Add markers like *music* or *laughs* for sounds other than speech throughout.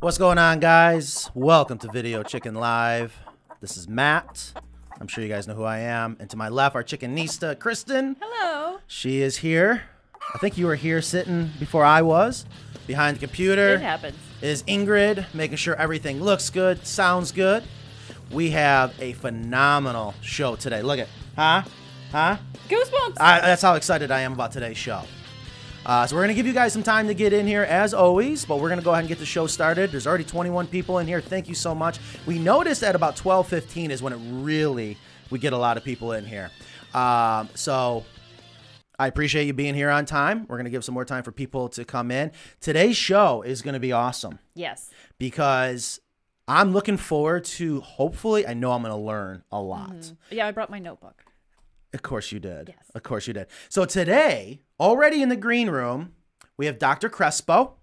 What's going on, guys? Welcome to Video Chicken Live. This is Matt. I'm sure you guys know who I am. And to my left, our chickenista, Kristen. Hello. She is here. I think you were here sitting before I was. Behind the computer It happens. is Ingrid, making sure everything looks good, sounds good. We have a phenomenal show today. Look at, huh? Huh? Goosebumps. I, that's how excited I am about today's show. Uh, so we're gonna give you guys some time to get in here as always, but we're gonna go ahead and get the show started. There's already 21 people in here. Thank you so much. We noticed at about 12:15 is when it really we get a lot of people in here. Um, so I appreciate you being here on time. We're gonna give some more time for people to come in. Today's show is gonna be awesome yes. because I'm looking forward to. Hopefully, I know I'm gonna learn a lot. Yeah, I brought my notebook. Of course you did. Yes. Of course you did. So today, already in the green room, we have Dr. Crespo,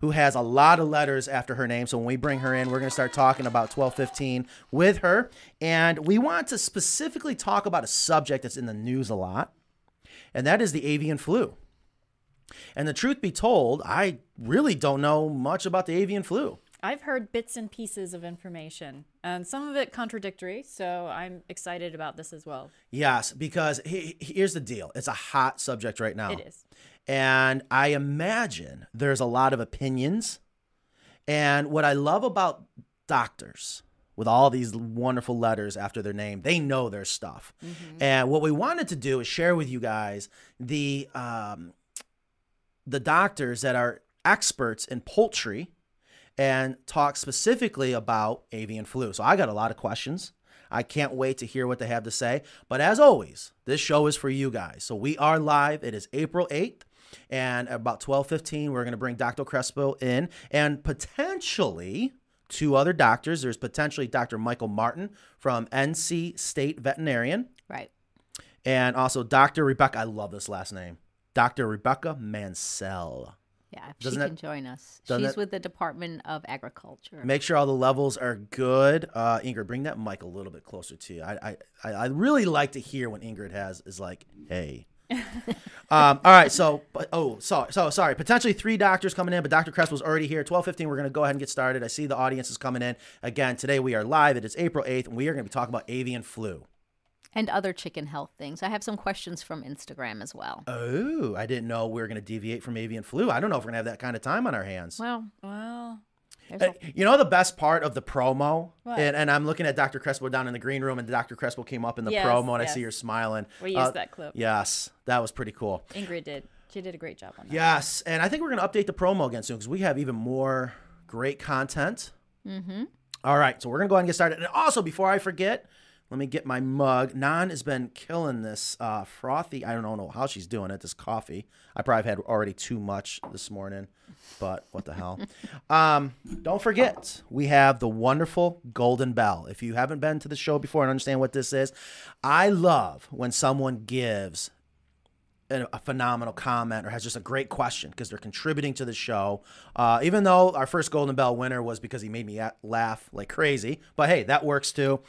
who has a lot of letters after her name. So when we bring her in, we're going to start talking about 1215 with her. And we want to specifically talk about a subject that's in the news a lot, and that is the avian flu. And the truth be told, I really don't know much about the avian flu. I've heard bits and pieces of information, and some of it contradictory. So I'm excited about this as well. Yes, because he, here's the deal. It's a hot subject right now. It is. And I imagine there's a lot of opinions. And what I love about doctors with all these wonderful letters after their name, they know their stuff. And what we wanted to do is share with you guys the um, the doctors that are experts in poultry and talk specifically about avian flu. So I got a lot of questions. I can't wait to hear what they have to say. But as always, this show is for you guys. So we are live. It is April 8th. And at about 12:15, we're going to bring Dr. Crespo in and potentially two other doctors. There's potentially Dr. Michael Martin from NC State Veterinarian Right. and also Dr. Rebecca. I love this last name. Dr. Rebecca Mansell. Yeah, if Doesn't she that- can join us. She's that- with the Department of Agriculture. Make sure all the levels are good. Uh, Ingrid, bring that mic a little bit closer to you. I, I, I really like to hear when Ingrid has is like, hey. *laughs* um, all right, so but oh, sorry, so sorry. Potentially three doctors coming in, but Dr. Crespo's already here. Twelve fifteen. We're gonna go ahead and get started. I see the audience is coming in again. Today we are live. It is April eighth, and we are gonna be talking about avian flu. And other chicken health things. I have some questions from Instagram as well. Oh, I didn't know we were gonna deviate from avian flu. I don't know if we're gonna have that kind of time on our hands. Well, Well, Uh, You know the best part of the promo, and, and I'm looking at Dr. Crespo down in the green room, and Dr. Crespo came up in the Yes, promo, and I see her smiling. we used Uh, that clip. Yes, that was pretty cool. Ingrid did. She did a great job on that. Yes, and I think we're going to update the promo again soon because we have even more great content. Mm-hmm. All right, so we're going to go ahead and get started. And also, before I forget, let me get my mug. Nan has been killing this uh, frothy. I don't know how she's doing it. This coffee. I probably had already too much this morning, but what the hell? *laughs* Um, don't forget, we have the wonderful Golden Bell. If you haven't been to the show before and understand what this is, I love when someone gives a, a phenomenal comment or has just a great question because they're contributing to the show. Uh, even though our first Golden Bell winner was because he made me laugh like crazy, but hey, that works too.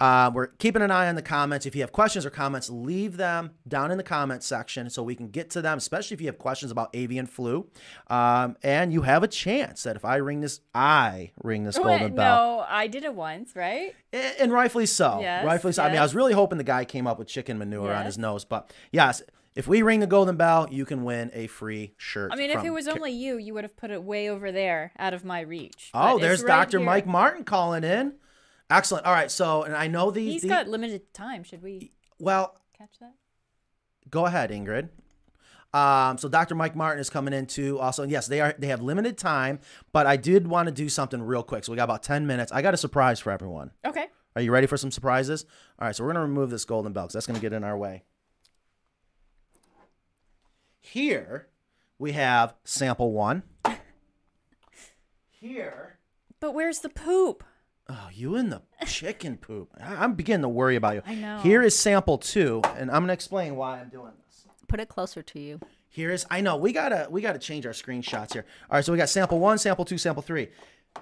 Uh, we're keeping an eye on the comments. If you have questions or comments, leave them down in the comment section so we can get to them, especially if you have questions about avian flu. Um, and you have a chance that if I ring this, I ring this Golden Wait, Bell. no, I did it once, right? A- And rightfully so. Yes, rightfully so. I mean, I was really hoping the guy came up with chicken manure on his nose, but yes, if we ring the golden bell, you can win a free shirt. I mean, if it was only you, you would have put it way over there, out of my reach. oh, there's right Dr. here. Mike Martin calling in. Excellent. All right, so and I know these. He's the- got limited time. Should we well. catch that? Go ahead, Ingrid. Um, so Dr. Mike Martin is coming in too. Also, yes, they are. They have limited time, but I did want to do something real quick. So we got about ten minutes. I got a surprise for everyone. Okay. Are you ready for some surprises? All right, so we're gonna remove this golden bell because that's gonna get in our way. Here we have sample one. Here, But where's the poop? oh, you and the chicken poop. I- I'm beginning to worry about you. I know. Here is sample two, and I'm gonna explain why I'm doing this. put it closer to you. Here is I know we gotta we gotta change our screenshots here. All right, so we got sample one, sample two, sample three.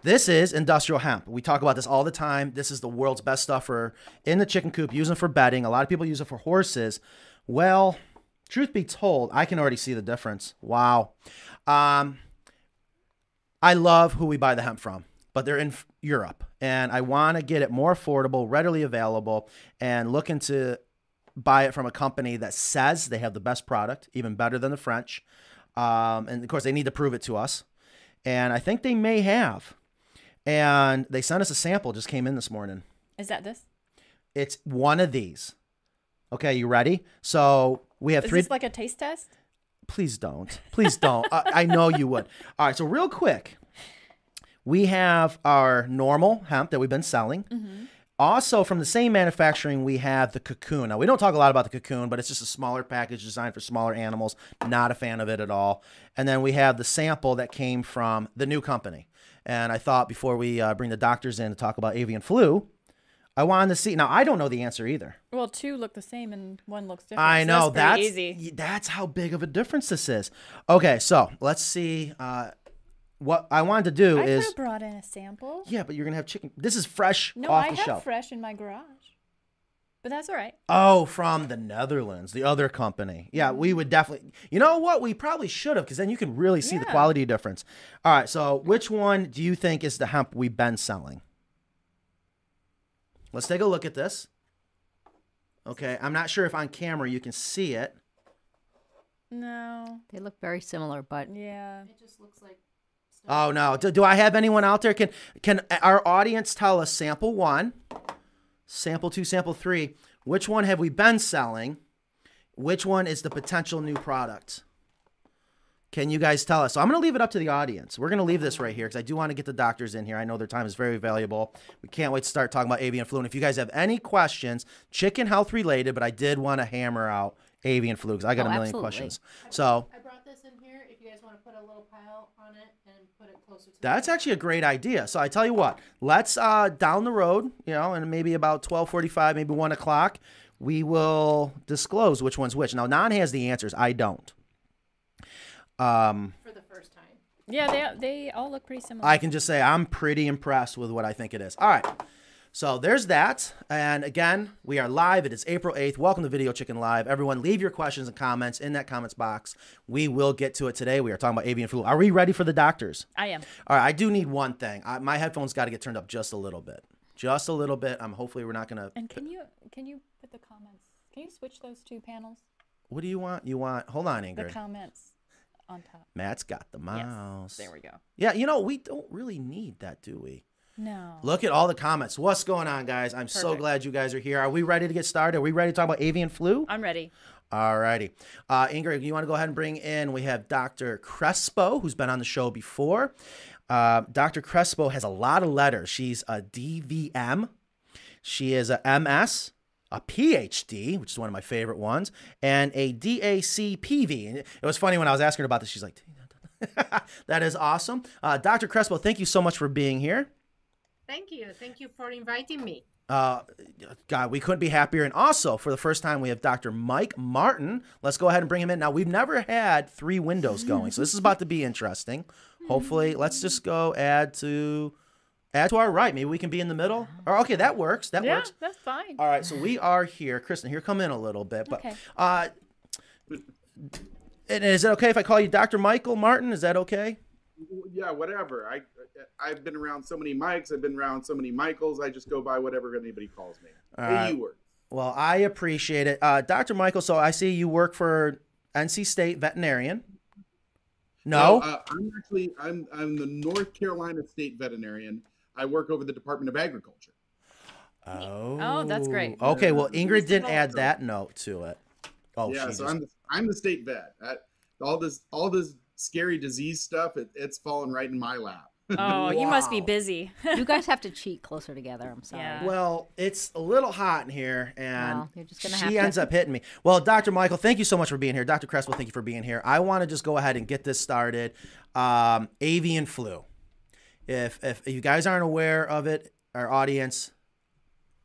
This is industrial hemp. We talk about this all the time. This is the world's best stuff for in the chicken coop, using for bedding. A lot of people use it for horses. Well, truth be told, I can already see the difference. Wow. Um, I love who we buy the hemp from, but they're in Europe, and I want to get it more affordable, readily available, and looking to buy it from a company that says they have the best product, even better than the French. Um, and of course, they need to prove it to us, and I think they may have. And they sent us a sample, just came in this morning. Is that this? It's one of these. Okay, you ready? So we have Is three. this like a taste test? Please don't. Please don't. I, I know you would. *laughs* All right. So real quick, we have our normal hemp that we've been selling. Also, from the same manufacturing, we have the cocoon. Now, we don't talk a lot about the cocoon, but it's just a smaller package designed for smaller animals. Not a fan of it at all. And then we have the sample that came from the new company. And I thought before we uh, bring the doctors in to talk about avian flu, I wanted to see. Now, I don't know the answer either. Well, two look the same and one looks different. I so know that's, that's easy. that's how big of a difference this is. Okay, so let's see. Uh, what I wanted to do I is brought in a sample. yeah, but you're gonna have chicken. This is fresh No, off I the have shelf. fresh in my garage, but that's all right. oh, from the Netherlands, the other company. Yeah, we would definitely. You know what? We probably should have because then you can really see the quality difference. All right, so which one do you think is the hemp we've been selling? Let's take a look at this. Okay, I'm not sure if on camera you can see it. No, They look very similar, but yeah. It just looks like Oh no! Do, do I have anyone out there? Can can our audience tell us sample one, sample two, sample three? Which one have we been selling? Which one is the potential new product? Can you guys tell us? So I'm going to leave it up to the audience. We're going to leave this right here because I do want to get the doctors in here. I know their time is very valuable. We can't wait to start talking about avian flu. And if you guys have any questions, chicken health related, but I did want to hammer out avian flu because I got Oh, a million absolutely. questions. So I brought this in here. If you guys want to put a little pile on it and put it closer to That's actually a great idea. So I tell you what, let's uh, down the road, you know, and maybe about twelve forty-five, maybe one o'clock, we will disclose which one's which. Now, Non has the answers. I don't. Um, for the first time. Yeah, they they all look pretty similar. I can just say I'm pretty impressed with what I think it is. All right. So there's that. And again, we are live. It is April 8th. Welcome to Video Chicken Live. Everyone, leave your questions and comments in that comments box. We will get to it today. We are talking about avian flu. Are we ready for the doctors? I am. All right, I do need one thing. I, my headphones got to get turned up just a little bit, just a little bit. I'm hopefully we're not gonna. And can you can you put the comments? Can you switch those two panels? What do you want? You want? Hold on, The Ingrid. comments on top. Matt's got the Yes. mouse. There we go. Yeah, you know we don't really need that, do we? No. Look at all the comments. What's going on, guys? I'm so glad you guys are here. Are we ready to get started? Are we ready to talk about avian flu? I'm ready. All righty. Uh, Ingrid, you want to go ahead and bring in? We have Dr. Crespo, who's been on the show before. Uh, Dr. Crespo has a lot of letters. She's a DVM. She is a MS, a PhD, which is one of my favorite ones, and a DACPV. And it was funny when I was asking her about this. She's like, *laughs* that is awesome. Uh, Dr. Crespo, thank you so much for being here. Thank you. Thank you for inviting me. Uh, God, we couldn't be happier. And also, for the first time, we have Dr. Mike Martin. Let's go ahead and bring him in. Now, we've never had three windows going, so this is about to be interesting. *laughs* Hopefully, let's just go add to add to our right. Maybe we can be in the middle. Or okay, that works. That works. Yeah, works. that's fine. All right, so we are here. Kristen, here, come in a little bit. But Okay. uh, and is it okay if I call you Dr. Michael Martin? Is that okay? yeah, whatever. I I've been around so many mics. I've been around so many Michaels. I just go by whatever anybody calls me. All Hey, you work. Well, I appreciate it. Uh, Dr. Michael, so I see you work for NC State veterinarian. No? uh, I'm actually I'm I'm the North Carolina State veterinarian. I work over the Department of Agriculture. oh. Oh, that's great. Okay, well, Ingrid didn't add that note to it. Oh, yeah, she so just, I'm the, I'm the state vet. I, all this all this scary disease stuff, it, it's falling right in my lap. Oh, *laughs* you must be busy. you guys *laughs* have to cheat closer together. I'm sorry. Yeah. Well, it's a little hot in here, and Well, you're just gonna she have to- ends up hitting me. Well, Dr. Michael, thank you so much for being here. Dr. Creswell, thank you for being here. I want to just go ahead and get this started. Um, avian flu. If if you guys aren't aware of it, our audience,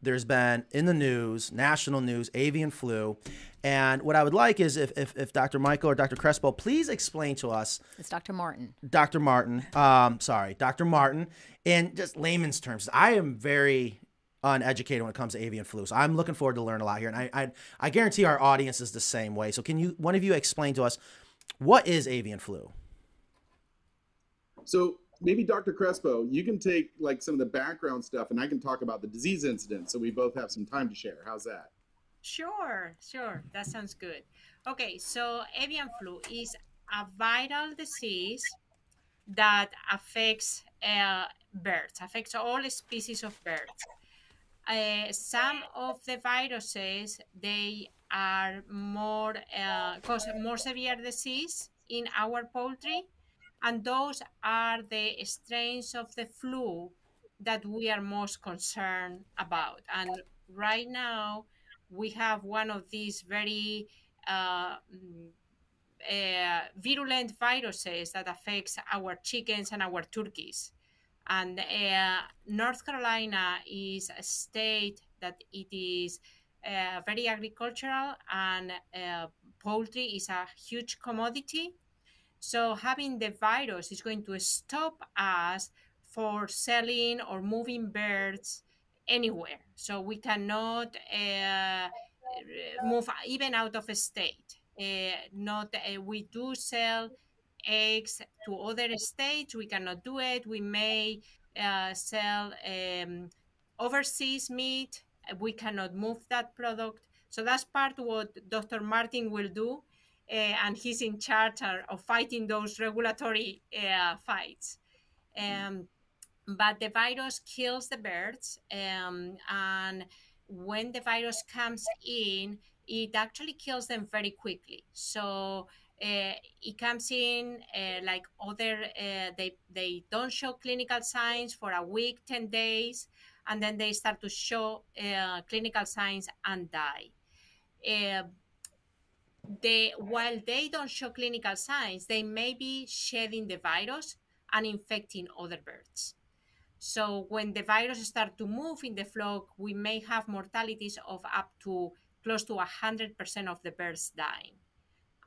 there's been in the news, national news, avian flu. And what I would like is if, if, if Dr. Michael or Dr. Crespo, please explain to us It's Dr. Martin. Dr. Martin, um, sorry, Dr. Martin, in just layman's terms, I am very uneducated when it comes to avian flu. So I'm looking forward to learn a lot here. And I, I, I guarantee our audience is the same way. So can you, one of you explain to us, what is avian flu? So maybe Dr. Crespo, you can take like some of the background stuff, and I can talk about the disease incident, so we both have some time to share. How's that? Sure, sure. That sounds good. Okay, so avian flu is a viral disease that affects uh, birds, affects all species of birds. Uh, some of the viruses they are more uh, cause more severe disease in our poultry, and those are the strains of the flu that we are most concerned about. And right now, we have one of these very uh, uh, virulent viruses that affects our chickens and our turkeys. And uh, North Carolina is a state that it is uh, very agricultural and uh, poultry is a huge commodity. So having the virus is going to stop us for selling or moving birds anywhere. So we cannot uh, move even out of a state. Uh, not uh, we do sell eggs to other states. We cannot do it. We may uh, sell um, overseas meat. We cannot move that product. So that's part what Dr. Martin will do, and he's in charge of fighting those regulatory uh, fights. Um, but the virus kills the birds, um, and when the virus comes in, it actually kills them very quickly. So uh, it comes in uh, like other, uh, they, they don't show clinical signs for a week, 10 days, and then they start to show uh, clinical signs and die. They, while they don't show clinical signs, they may be shedding the virus and infecting other birds. So when the virus start to move in the flock, we may have mortalities of up to close to 100% of the birds dying.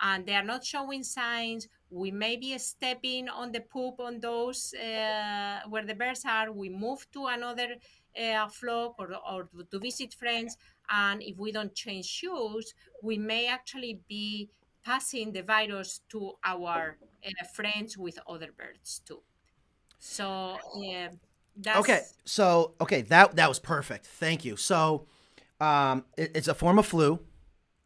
And they are not showing signs. We may be stepping on the poop on those uh, where the birds are. We move to another uh, flock or, or to visit friends. And if we don't change shoes, we may actually be passing the virus to our uh, friends with other birds too. So, uh, that's... Okay, so okay, that that was perfect. Thank you. So, um, it, it's a form of flu,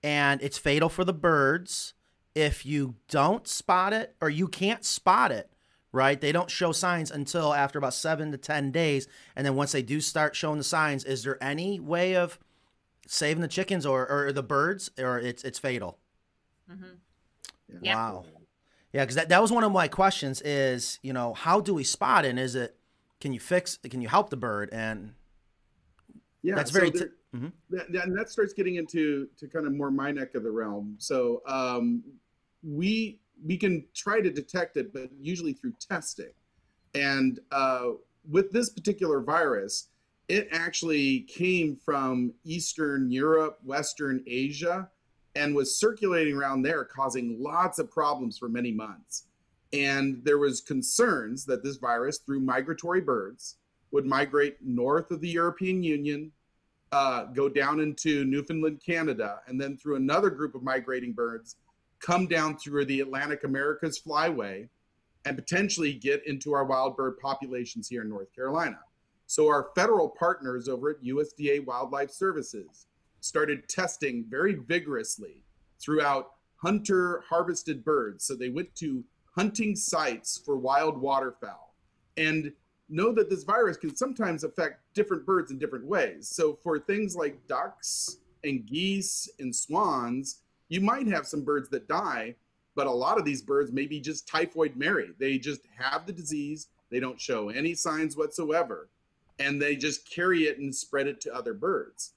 and it's fatal for the birds if you don't spot it or you can't spot it. Right? They don't show signs until after about seven to ten days, and then once they do start showing the signs, is there any way of saving the chickens or, or the birds, or it's it's fatal? Mm-hmm. Yeah. Wow. Yeah, because that, that was one of my questions is, you know, how do we spot it? And is it can you fix can you help the bird and yeah that's very so there, mm-hmm. that, and that starts getting into to kind of more my neck of the realm so um, we we can try to detect it but usually through testing. And uh, with this particular virus it actually came from eastern europe western asia and was circulating around there causing lots of problems for many months. And there was concerns that this virus through migratory birds would migrate north of the european union uh, go down into newfoundland canada and then through another group of migrating birds come down through the atlantic americas flyway and potentially get into our wild bird populations here in north carolina so our federal partners over at usda wildlife services started testing very vigorously throughout hunter harvested birds so they went to hunting sites for wild waterfowl and know that this virus can sometimes affect different birds in different ways. So, for things like ducks and geese and swans, you might have some birds that die, but a lot of these birds may be just typhoid Mary. They just have the disease, they don't show any signs whatsoever, and they just carry it and spread it to other birds.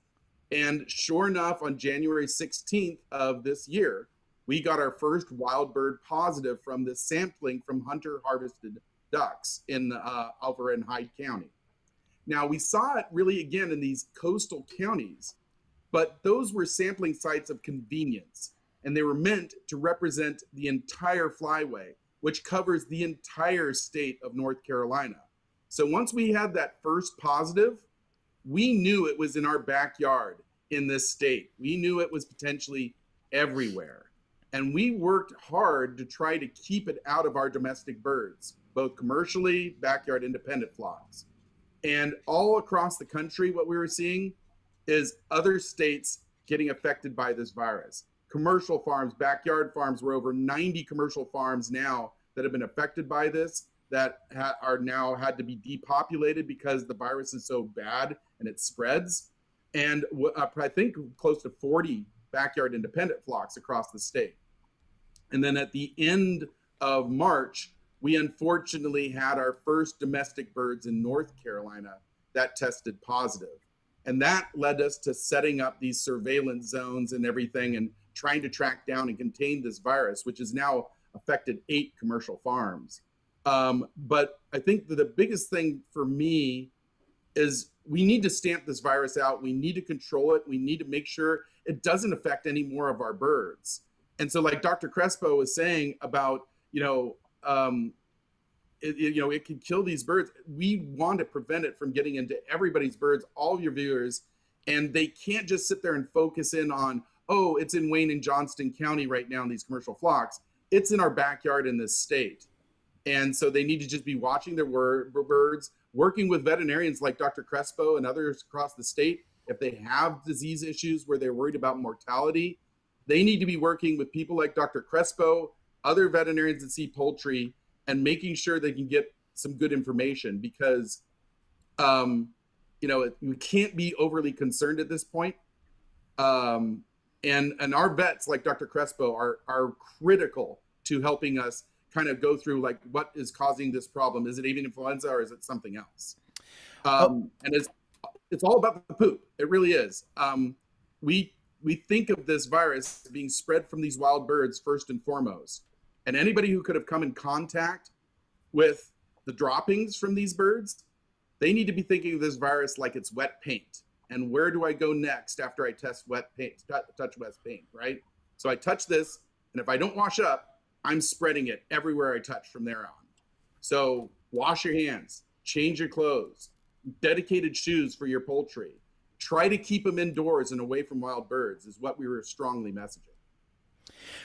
And sure enough, on January 16th of this year, we got our first wild bird positive from this sampling from hunter harvested ducks in uh, in Hyde County. Now we saw it really again in these coastal counties, but those were sampling sites of convenience, and they were meant to represent the entire flyway, which covers the entire state of North Carolina. So once we had that first positive, we knew it was in our backyard in this state. We knew it was potentially everywhere and we worked hard to try to keep it out of our domestic birds. both commercially, backyard independent flocks. And all across the country, what we were seeing is other states getting affected by this virus. Commercial farms, backyard farms, we're over 90 commercial farms now that have been affected by this that ha- are now had to be depopulated because the virus is so bad and it spreads. And I think close to 40 backyard independent flocks across the state. And then at the end of March, we unfortunately had our first domestic birds in North Carolina that tested positive. And that led us to setting up these surveillance zones and everything and trying to track down and contain this virus, which has now affected eight commercial farms. Um, but I think the biggest thing for me is we need to stamp this virus out. We need to control it. We need to make sure it doesn't affect any more of our birds. And so, like Dr. Crespo was saying about, you know, um, it, you know, it could kill these birds. We want to prevent it from getting into everybody's birds, all your viewers, and they can't just sit there and focus in on, oh, it's in Wayne and Johnston County right now in these commercial flocks. It's in our backyard in this state. And so they need to just be watching their birds, working with veterinarians like Dr. Crespo and others across the state. If they have disease issues where they're worried about mortality, they need to be working with people like Dr. Crespo, other veterinarians that see poultry, and making sure they can get some good information because, um, you know, we can't be overly concerned at this point. Um, and and our vets like Dr. Crespo are are critical to helping us kind of go through like what is causing this problem. Is it avian influenza or is it something else? Oh. Um, oh. And it's it's all about the poop. It really is. Um, we we think of this virus being spread from these wild birds first and foremost, and anybody who could have come in contact with the droppings from these birds, they need to be thinking of this virus like it's wet paint. And where do I go next after I test wet paint, touch wet paint, right? So I touch this, and if I don't wash up, I'm spreading it everywhere I touch from there on. So wash your hands, change your clothes, dedicated shoes for your poultry. Try to keep them indoors and away from wild birds is what we were strongly messaging.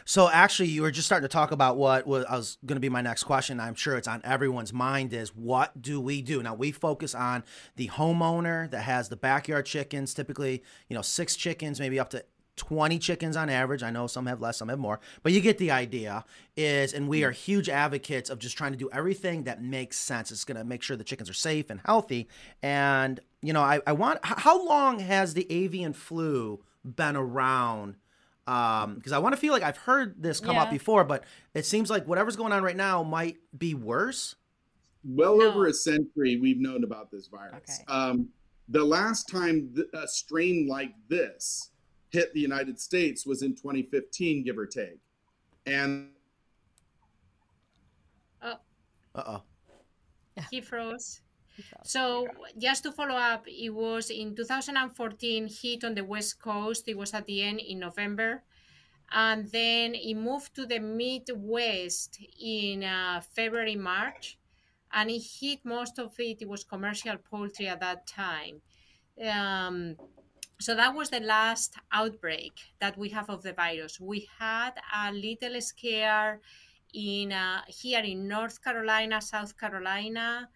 So actually, you were just starting to talk about what was, going to be my next question. I'm sure it's on everyone's mind is what do we do? Now we focus on the homeowner that has the backyard chickens, typically, you know, six chickens, maybe up to 20 chickens on average. I know some have less, some have more, but you get the idea. Is and we mm. are huge advocates of just trying to do everything that makes sense. It's going to make sure the chickens are safe and healthy. And you know, I, I want. How long has the avian flu been around? Um, because I want to feel like I've heard this come yeah. up before, but it seems like whatever's going on right now might be worse. Well no. over a century, we've known about this virus. Okay. Um, the last time th- a strain like this hit the United States was in 2015, give or take. And oh, uh oh, he froze. So just to follow up, it was in 2014 hit on the west coast. It was at the end in November, and then it moved to the Midwest in uh, February March, and it hit most of it. It was commercial poultry at that time. Um, so that was the last outbreak that we have of the virus. We had a little scare in uh, here in North Carolina, South Carolina,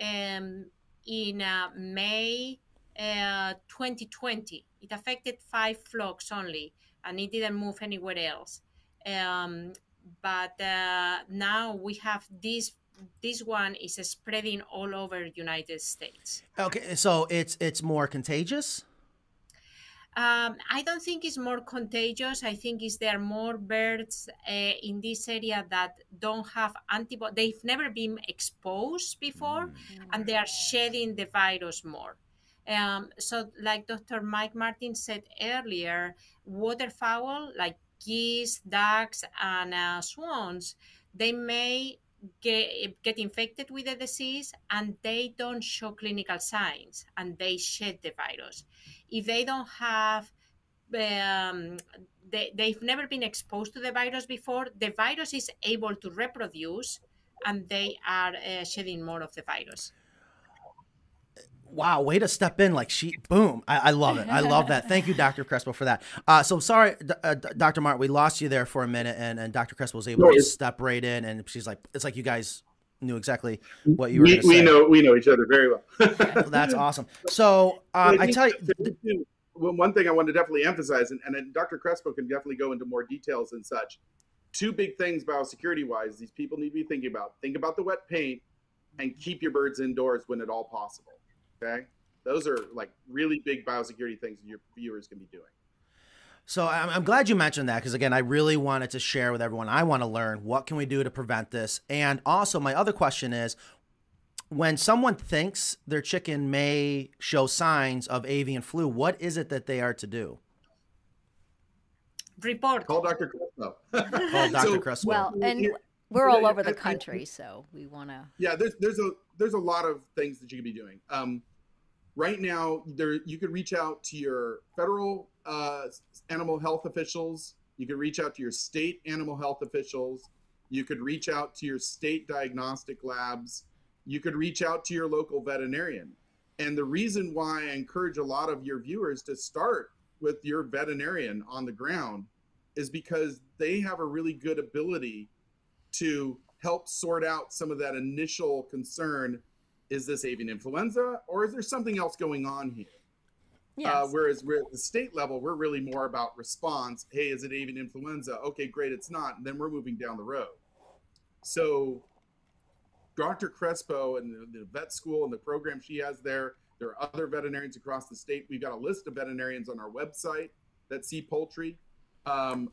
um, in uh, May uh, 2020. It affected five flocks only, and it didn't move anywhere else. Um, but uh, now we have this this one is spreading all over United States. Okay, so it's it's more contagious. Um, I don't think it's more contagious. I think is there are more birds uh, in this area that don't have antibody. They've never been exposed before, mm-hmm. and they are shedding the virus more. Um, so, like Dr. Mike Martin said earlier, waterfowl like geese, ducks, and uh, swans, they may get, get infected with the disease and they don't show clinical signs and they shed the virus. If they don't have um, they, they've never been exposed to the virus before the virus is able to reproduce and they are uh, shedding more of the virus wow way to step in like she boom i, I love it i love that thank you dr crespo for that uh, so sorry uh, dr martin we lost you there for a minute and, and dr crespo was able to step right in and she's like it's like you guys knew exactly what you were we, we know we know each other very well. *laughs* Well, That's awesome. So um, But I tell you, one thing I want to definitely emphasize, and, and Dr. Crespo can definitely go into more details and such. Two big things biosecurity wise, these people need to be thinking about. Think about the wet paint and keep your birds indoors when at all possible. Okay. Those are like really big biosecurity things your viewers can be doing. So I'm, I'm glad you mentioned that because again, I really wanted to share with everyone. I want to learn what can we do to prevent this, and also my other question is, when someone thinks their chicken may show signs of avian flu, what is it that they are to do? Report. Call Dr. Crespo. *laughs* Call Dr. So- Crespo. Well, and we're all over the country, so we want to. yeah there's there's a there's a lot of things that you could be doing um right now there you could reach out to your federal uh, animal health officials. You could reach out to your state animal health officials. You could reach out to your state diagnostic labs. You could reach out to your local veterinarian. And the reason why i encourage a lot of your viewers to start with your veterinarian on the ground is because they have a really good ability to help sort out some of that initial concern is this avian influenza or is there something else going on here? Yes. uh, whereas we're at the state level we're really more about response. Hey is it avian influenza? Okay great it's not. And then we're moving down the road. So dr crespo and the, the vet school and the program she has there there are other veterinarians across the state. We've got a list of veterinarians on our website that see poultry. Um,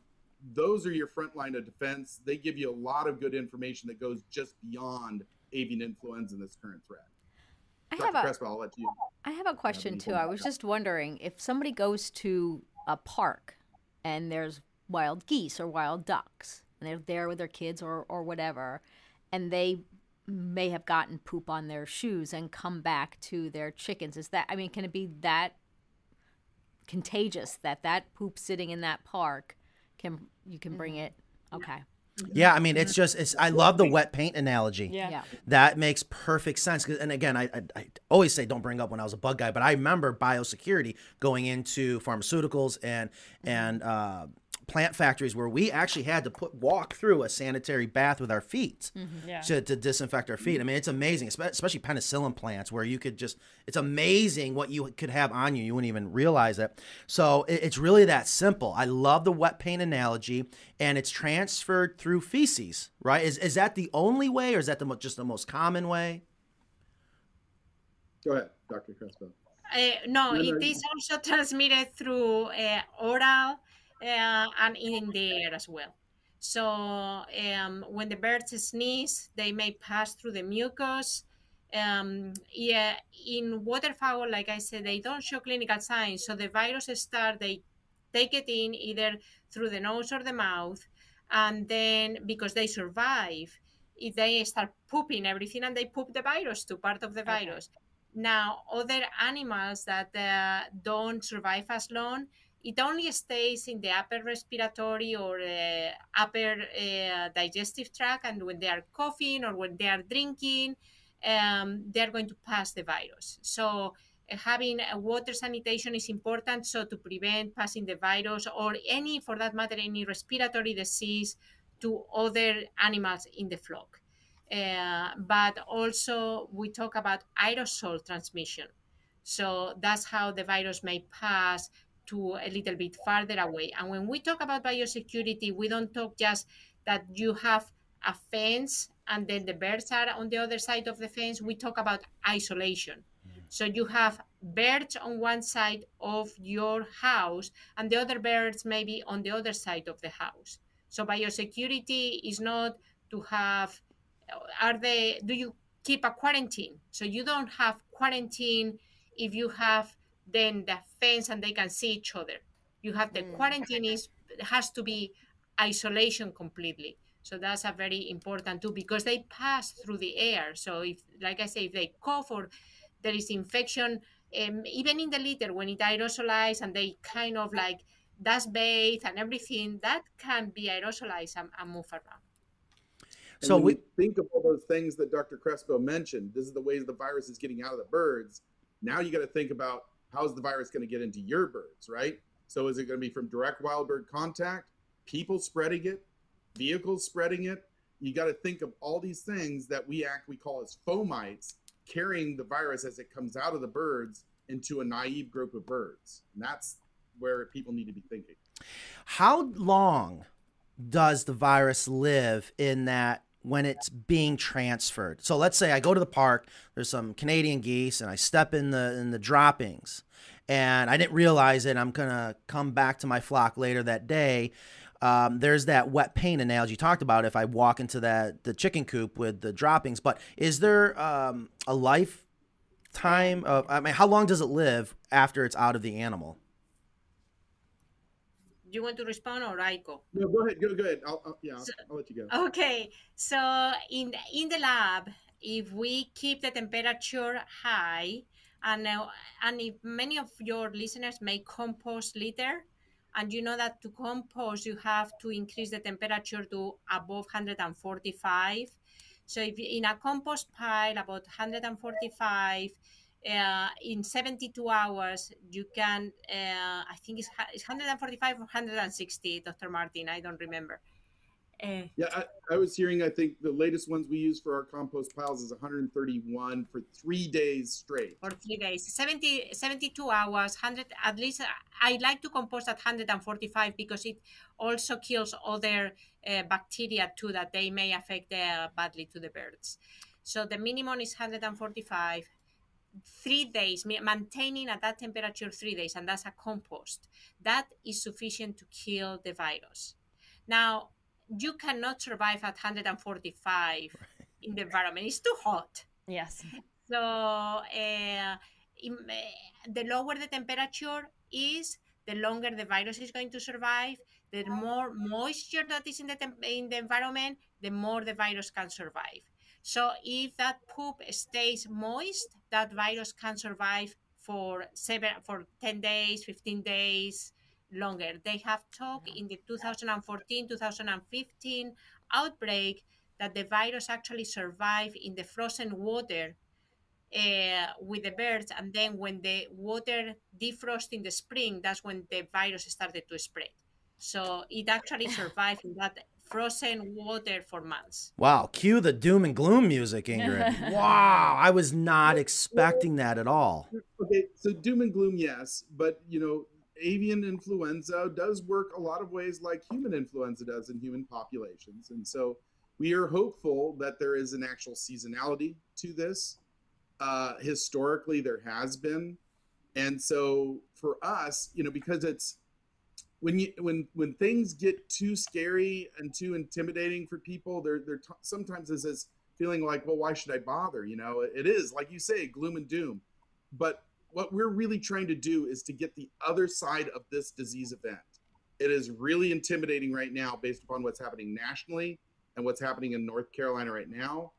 those are your front line of defense. They give you a lot of good information that goes just beyond avian influenza and this current threat. I Dr. have a Crespo, I'll let you. I have a question any too. I was just wondering if somebody goes to a park and there's wild geese or wild ducks and they're there with their kids or, or whatever, and they may have gotten poop on their shoes and come back to their chickens. Is that, I mean, can it be that contagious that that poop sitting in that park can, you can bring mm-hmm. it? Okay. Yeah, I mean, it's just it's. I love the wet paint analogy. yeah. Yeah. That makes perfect sense. 'Cause- And again, I, I, I always say don't bring up when I was a bug guy, but I remember biosecurity going into pharmaceuticals and and uh, plant factories where we actually had to put walk through a sanitary bath with our feet Yeah. to, to disinfect our feet. I mean, it's amazing, especially penicillin plants where you could just, it's amazing what you could have on you. You wouldn't even realize it. So it, it's really that simple. I love the wet paint analogy and it's transferred through feces, right? Is, is that the only way or is that the mo- just the most common way? Go ahead, Dr. Crespo. Uh, no, No, no, it is also transmitted through uh, oral uh, and in the air as well. So um, when the birds sneeze, they may pass through the mucus. Um, yeah, in waterfowl, like I said, they don't show clinical signs. So the virus start, they take it in either through the nose or the mouth, and then because they survive, if they start pooping everything and they poop the virus to part of the Okay. virus. Now, other animals that uh, don't survive as long, it only stays in the upper respiratory or uh, upper uh, digestive tract, and when they are coughing or when they are drinking, um, they are going to pass the virus. So, uh, having water sanitation is important so to prevent passing the virus or any, for that matter, any respiratory disease to other animals in the flock. Uh, but also, we talk about aerosol transmission. So that's how the virus may pass to a little bit farther away. And when we talk about biosecurity, we don't talk just that you have a fence and then the birds are on the other side of the fence. We talk about isolation. Mm. So you have birds on one side of your house and the other birds maybe on the other side of the house. So biosecurity is not to have are they do you keep a quarantine? So you don't have quarantine if you have then the fence and they can see each other. You have the Mm. quarantine is has to be isolation completely. So that's a very important too because they pass through the air. So if like I say, if they cough or there is infection, um, even in the litter when it aerosolized and they kind of like dust bathe and everything, that can be aerosolized and, and move around. And So when we, think of all those things that Dr. Crespo mentioned. This is the ways the virus is getting out of the birds. Now you got to think about how's the virus going to get into your birds, right? So is it going to be from direct wild bird contact, people spreading it, vehicles spreading it? you got to think of all these things that we act we call as fomites carrying the virus as it comes out of the birds into a naive group of birds. And that's where people need to be thinking. How long does the virus live in that when it's being transferred? So let's say I go to the park, there's some Canadian geese and I step in the in the droppings and I didn't realize it. I'm to come back to my flock later that day. Um, there's that wet paint analogy you talked about if I walk into that the chicken coop with the droppings. But is there um, a lifetime of? I mean, how long does it live after it's out of the animal? You want to respond or I go? No, go ahead. Go, go ahead. I'll, I'll yeah, I'll, So- I'll let you go. Okay, so in in the lab, if we keep the temperature high, and uh, and if many of your listeners make compost litter, and you know that to compost you have to increase the temperature to above 145. So if you- in a compost pile about 145. Uh, in 72 hours, you can, uh, I think it's, it's 145 or 160, Dr. Martin, I don't remember. Uh, Yeah, I, I was hearing. I think the latest ones we use for our compost piles is 131 for three days straight. for three days 70 72 hours 100 at least uh, i like to compost at 145 because it also kills other uh, bacteria too that they may affect uh, badly to the birds so the minimum is 145 three days maintaining at that temperature three days and that's a compost that is sufficient to kill the virus now you cannot survive at 145 in the environment it's too hot Yes. so uh, im- uh, the lower the temperature is, the longer the virus is going to survive. The more moisture that is in the temp- in the environment, the more the virus can survive. So if that poop stays moist, that virus can survive for seven, for ten days, fifteen days longer. They have talked in the 2014-2015 outbreak that the virus actually survived in the frozen water uh, with the birds, and then when the water defrost in the spring, that's when the virus started to spread. So it actually *laughs* survived in that frozen water for months. Wow, cue the doom and gloom music, Ingrid. *laughs* wow, I was not expecting that at all. Okay, so doom and gloom, yes, but you know, avian influenza does work a lot of ways like human influenza does in human populations, and so we are hopeful that there is an actual seasonality to this. Uh, historically, there has been, and so for us, you know, because it's when you when when things get too scary and too intimidating for people, there there t- sometimes is this feeling like, well, why should I bother? You know, it is like you say, gloom and doom, but what we're really trying to do is to get the other side of this disease event. It is really intimidating right now based upon what's happening nationally and what's happening in North Carolina right now.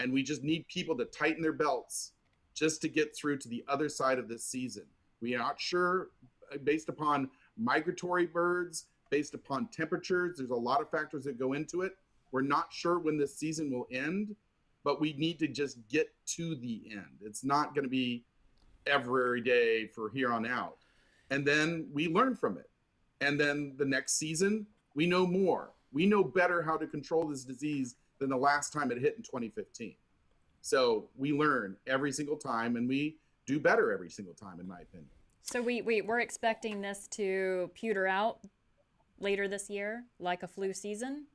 And we just need people to tighten their belts just to get through to the other side of this season. We are not sure, uh, based upon migratory birds, based upon temperatures, there's a lot of factors that go into it. We're not sure when this season will end, but we need to just get to the end. It's not going to be every day for here on out. And then we learn from it. And then the next season, we know more. We know better how to control this disease than the last time it hit in 2015. So we learn every single time and we do better every single time, in my opinion. So we, we we're expecting this to pewter out later this year, like a flu season.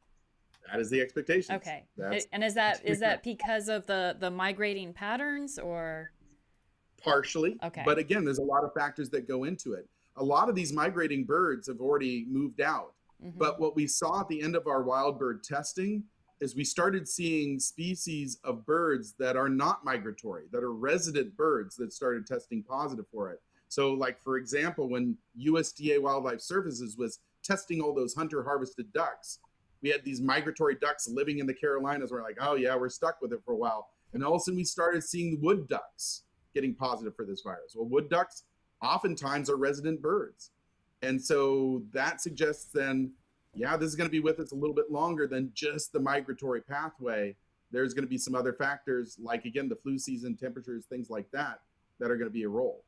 That is the expectation. Okay. That's and is that is that because of the the migrating patterns or partially. Okay. But again, there's a lot of factors that go into it. A lot of these migrating birds have already moved out. Mhm. But what we saw at the end of our wild bird testing is we started seeing species of birds that are not migratory, that are resident birds that started testing positive for it. So, like for example, when USDA Wildlife Services was testing all those hunter harvested ducks, we had these migratory ducks living in the Carolinas. We're like, oh yeah, we're stuck with it for a while. And all of a sudden, we started seeing the wood ducks getting positive for this virus. Well, wood ducks oftentimes are resident birds. And so that suggests then, yeah, this is going to be with us a little bit longer than just the migratory pathway. There's going to be some other factors, like again, the flu season, temperatures, things like that, that are going to be a role.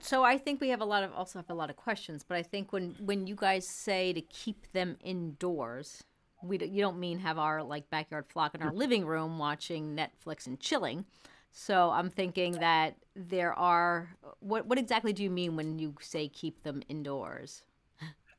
So I think we have a lot of also have a lot of questions, but I think when when you guys say to keep them indoors, we d- you don't mean have our like backyard flock in our living room watching Netflix and chilling. So I'm thinking that there are what what exactly do you mean when you say keep them indoors?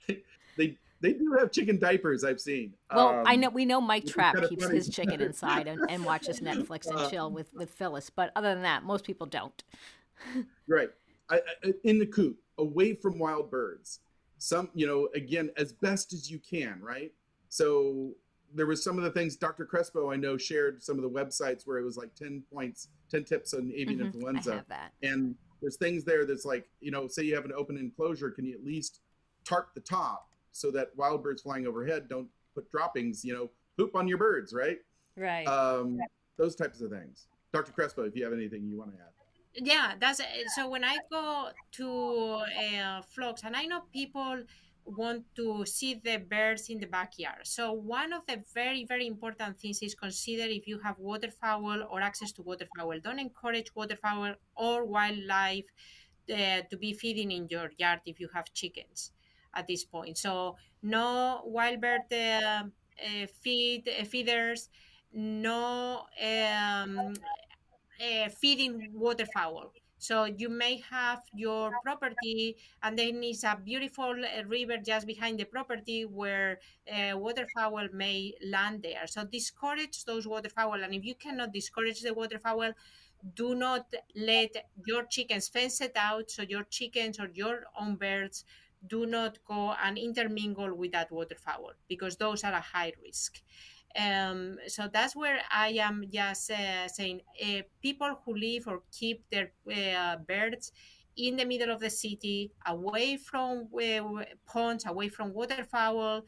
*laughs* They they do have chicken diapers. I've seen. Well, I Um, know we know Mike Trapp kinda keeps funny. his chicken inside and, and watches *laughs* Netflix and Uh, chill with with Phyllis, but other than that, most people don't. *laughs* Right. I, I, in the coop, away from wild birds. Some, you know, again, as best as you can, right? So there was some of the things Dr. Crespo, I know, shared some of the websites where it was like 10 points, 10 tips on avian Mhm, influenza. I have that. And there's things there that's like, you know, say you have an open enclosure, can you at least tarp the top so that wild birds flying overhead don't put droppings, you know, poop on your birds, right? Right. Um, those types of things. Dr. Crespo, if you have anything you want to add. Yeah that's so when i go to uh, flocks and i know people want to see the birds in the backyard so one of the very very important things is consider if you have waterfowl or access to waterfowl don't encourage waterfowl or wildlife uh, to be feeding in your yard if you have chickens at this point. So no wild bird uh, uh, feed uh, feeders no um, uh, feeding waterfowl. So you may have your property, and then it's a beautiful uh, river just behind the property where uh, waterfowl may land there. So discourage those waterfowl, and if you cannot discourage the waterfowl, do not let your chickens fence it out so your chickens or your own birds do not go and intermingle with that waterfowl because those are a high risk. Um, so that's where I am just uh, saying uh, people who live or keep their uh, birds in the middle of the city, away from uh, ponds, away from waterfowl,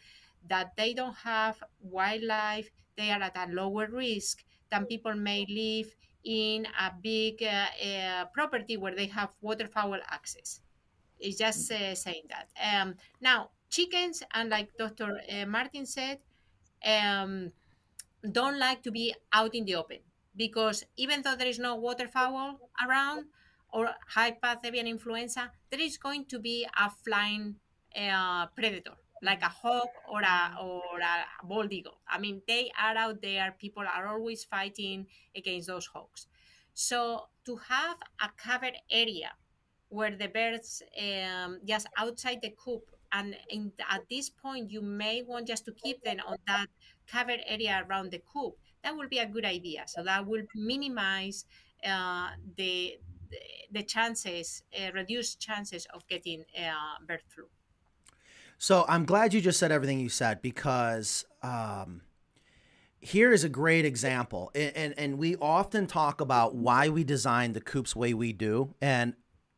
that they don't have wildlife, they are at a lower risk than people may live in a big uh, uh, property where they have waterfowl access. It's just uh, saying that. Um, now, chickens, and like Dr. Martin said, um, don't like to be out in the open because even though there is no waterfowl around or high path avian influenza, there is going to be a flying uh, predator like a hawk or a or a bald eagle. I mean, they are out there. People are always fighting against those hawks. So to have a covered area where the birds um, just outside the coop and in, at this point you may want just to keep them on that covered area around the coop. That will be a good idea. So that will minimize uh, the, the chances uh, reduced chances of getting uh, bird flu. So I'm glad you just said everything you said because um, here is a great example, and, and and we often talk about why we designed the coops the way we do, and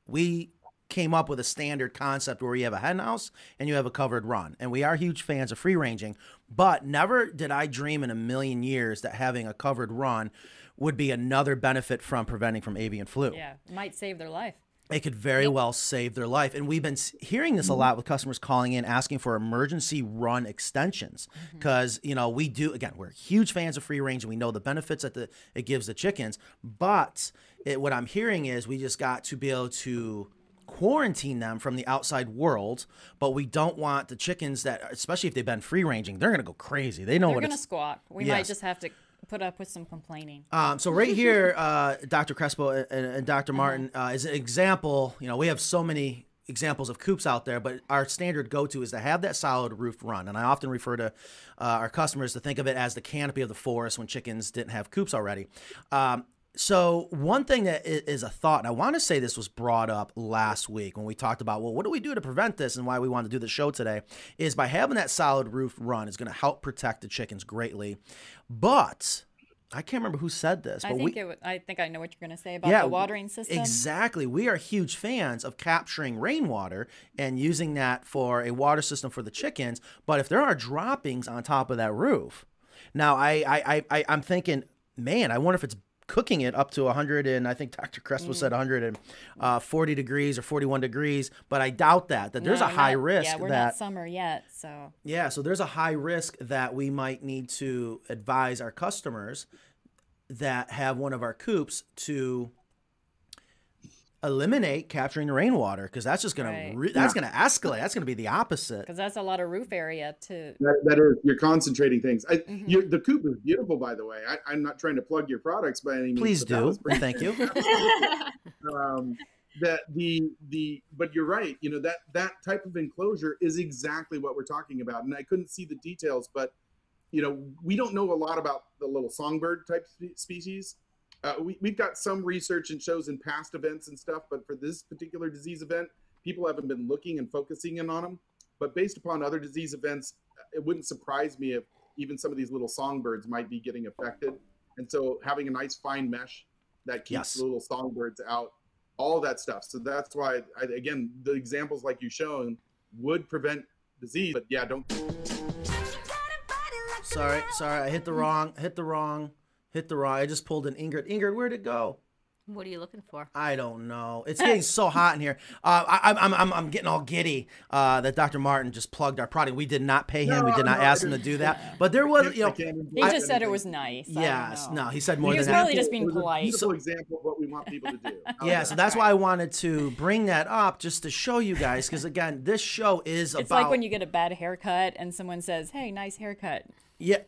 we came up with a standard concept where you have a hen house and you have a covered run, and we are huge fans of free ranging, but never did I dream in a million years that having a covered run would be another benefit from preventing from avian flu yeah. Might save their life. it could very well save their life. And we've been hearing this a lot with customers calling in asking for emergency run extensions mm-hmm. because you know we do again we're huge fans of free range and we know the benefits that the it gives the chickens. But it, what I'm hearing is we just got to be able to quarantine them from the outside world, but we don't want the chickens that, especially if they've been free ranging, they're gonna go crazy. They know They're what gonna squawk. We Yes. might just have to put up with some complaining. um, so right here, *laughs* uh, Dr. Crespo and, and Dr. Uh-huh. Martin uh, is an example. You know, we have so many examples of coops out there, but our standard go-to is to have that solid roof run. And I often refer to uh, our customers to think of it as the canopy of the forest when chickens didn't have coops already. Um, so one thing that is a thought, and I want to say this was brought up last week when we talked about, well, what do we do to prevent this and why we want to do the show today, is by having that solid roof run is going to help protect the chickens greatly. But I can't remember who said this, I but think we, it. I think I know what you're gonna say about the watering system. Exactly. We are huge fans of capturing rainwater and using that for a water system for the chickens. But if there are droppings on top of that roof, now I I, I, I I'm thinking, man, I wonder if it's cooking it up to 100 and I think Dr. Crespo Mm. said 140 degrees or 41 degrees, but I doubt that that there's No, a high not- risk Yeah, we're that not summer yet, so yeah, so there's a high risk that we might need to advise our customers that have one of our coops to eliminate capturing the rainwater because that's just gonna Right. re- that's gonna escalate. That's gonna be the opposite. Because that's a lot of roof area to. that, that are you're concentrating things. I, Mhm. you're, the coop is beautiful, by the way. I, I'm not trying to plug your products by any means. Please do. was pretty Thank you. *laughs* um, that the the but you're right you know that that type of enclosure is exactly what we're talking about and i couldn't see the details but you know we don't know a lot about the little songbird type spe- species uh, we, we've got some research and shows in past events and stuff but for this particular disease event people haven't been looking and focusing in on them but based upon other disease events it wouldn't surprise me if even some of these little songbirds might be getting affected and so having a nice fine mesh that keeps Yes. the little songbirds out all that stuff. So that's why, I, again, the examples like you shown would prevent disease. But yeah, don't. Sorry, sorry, I hit the wrong, hit the wrong, hit the raw. I just pulled an Ingrid. Ingrid, where'd it go? What are you looking for? I don't know. It's *laughs* getting so hot in here. Uh, I, I'm, I'm, I'm, I'm getting all giddy uh, that Dr. Martin just plugged our product. We did not pay him. we did not no, ask him to do that. *laughs* But there was, you know, He endorse just said it was nice. I yes, no, he said more than that. He was than probably just being It was a polite. Beautiful example of what we want people to do. How's *laughs* Yeah, so that's why I wanted to bring that up just to show you guys, because again, this show is It's about. It's like when you get a bad haircut and someone says, "Hey, nice haircut." Yeah.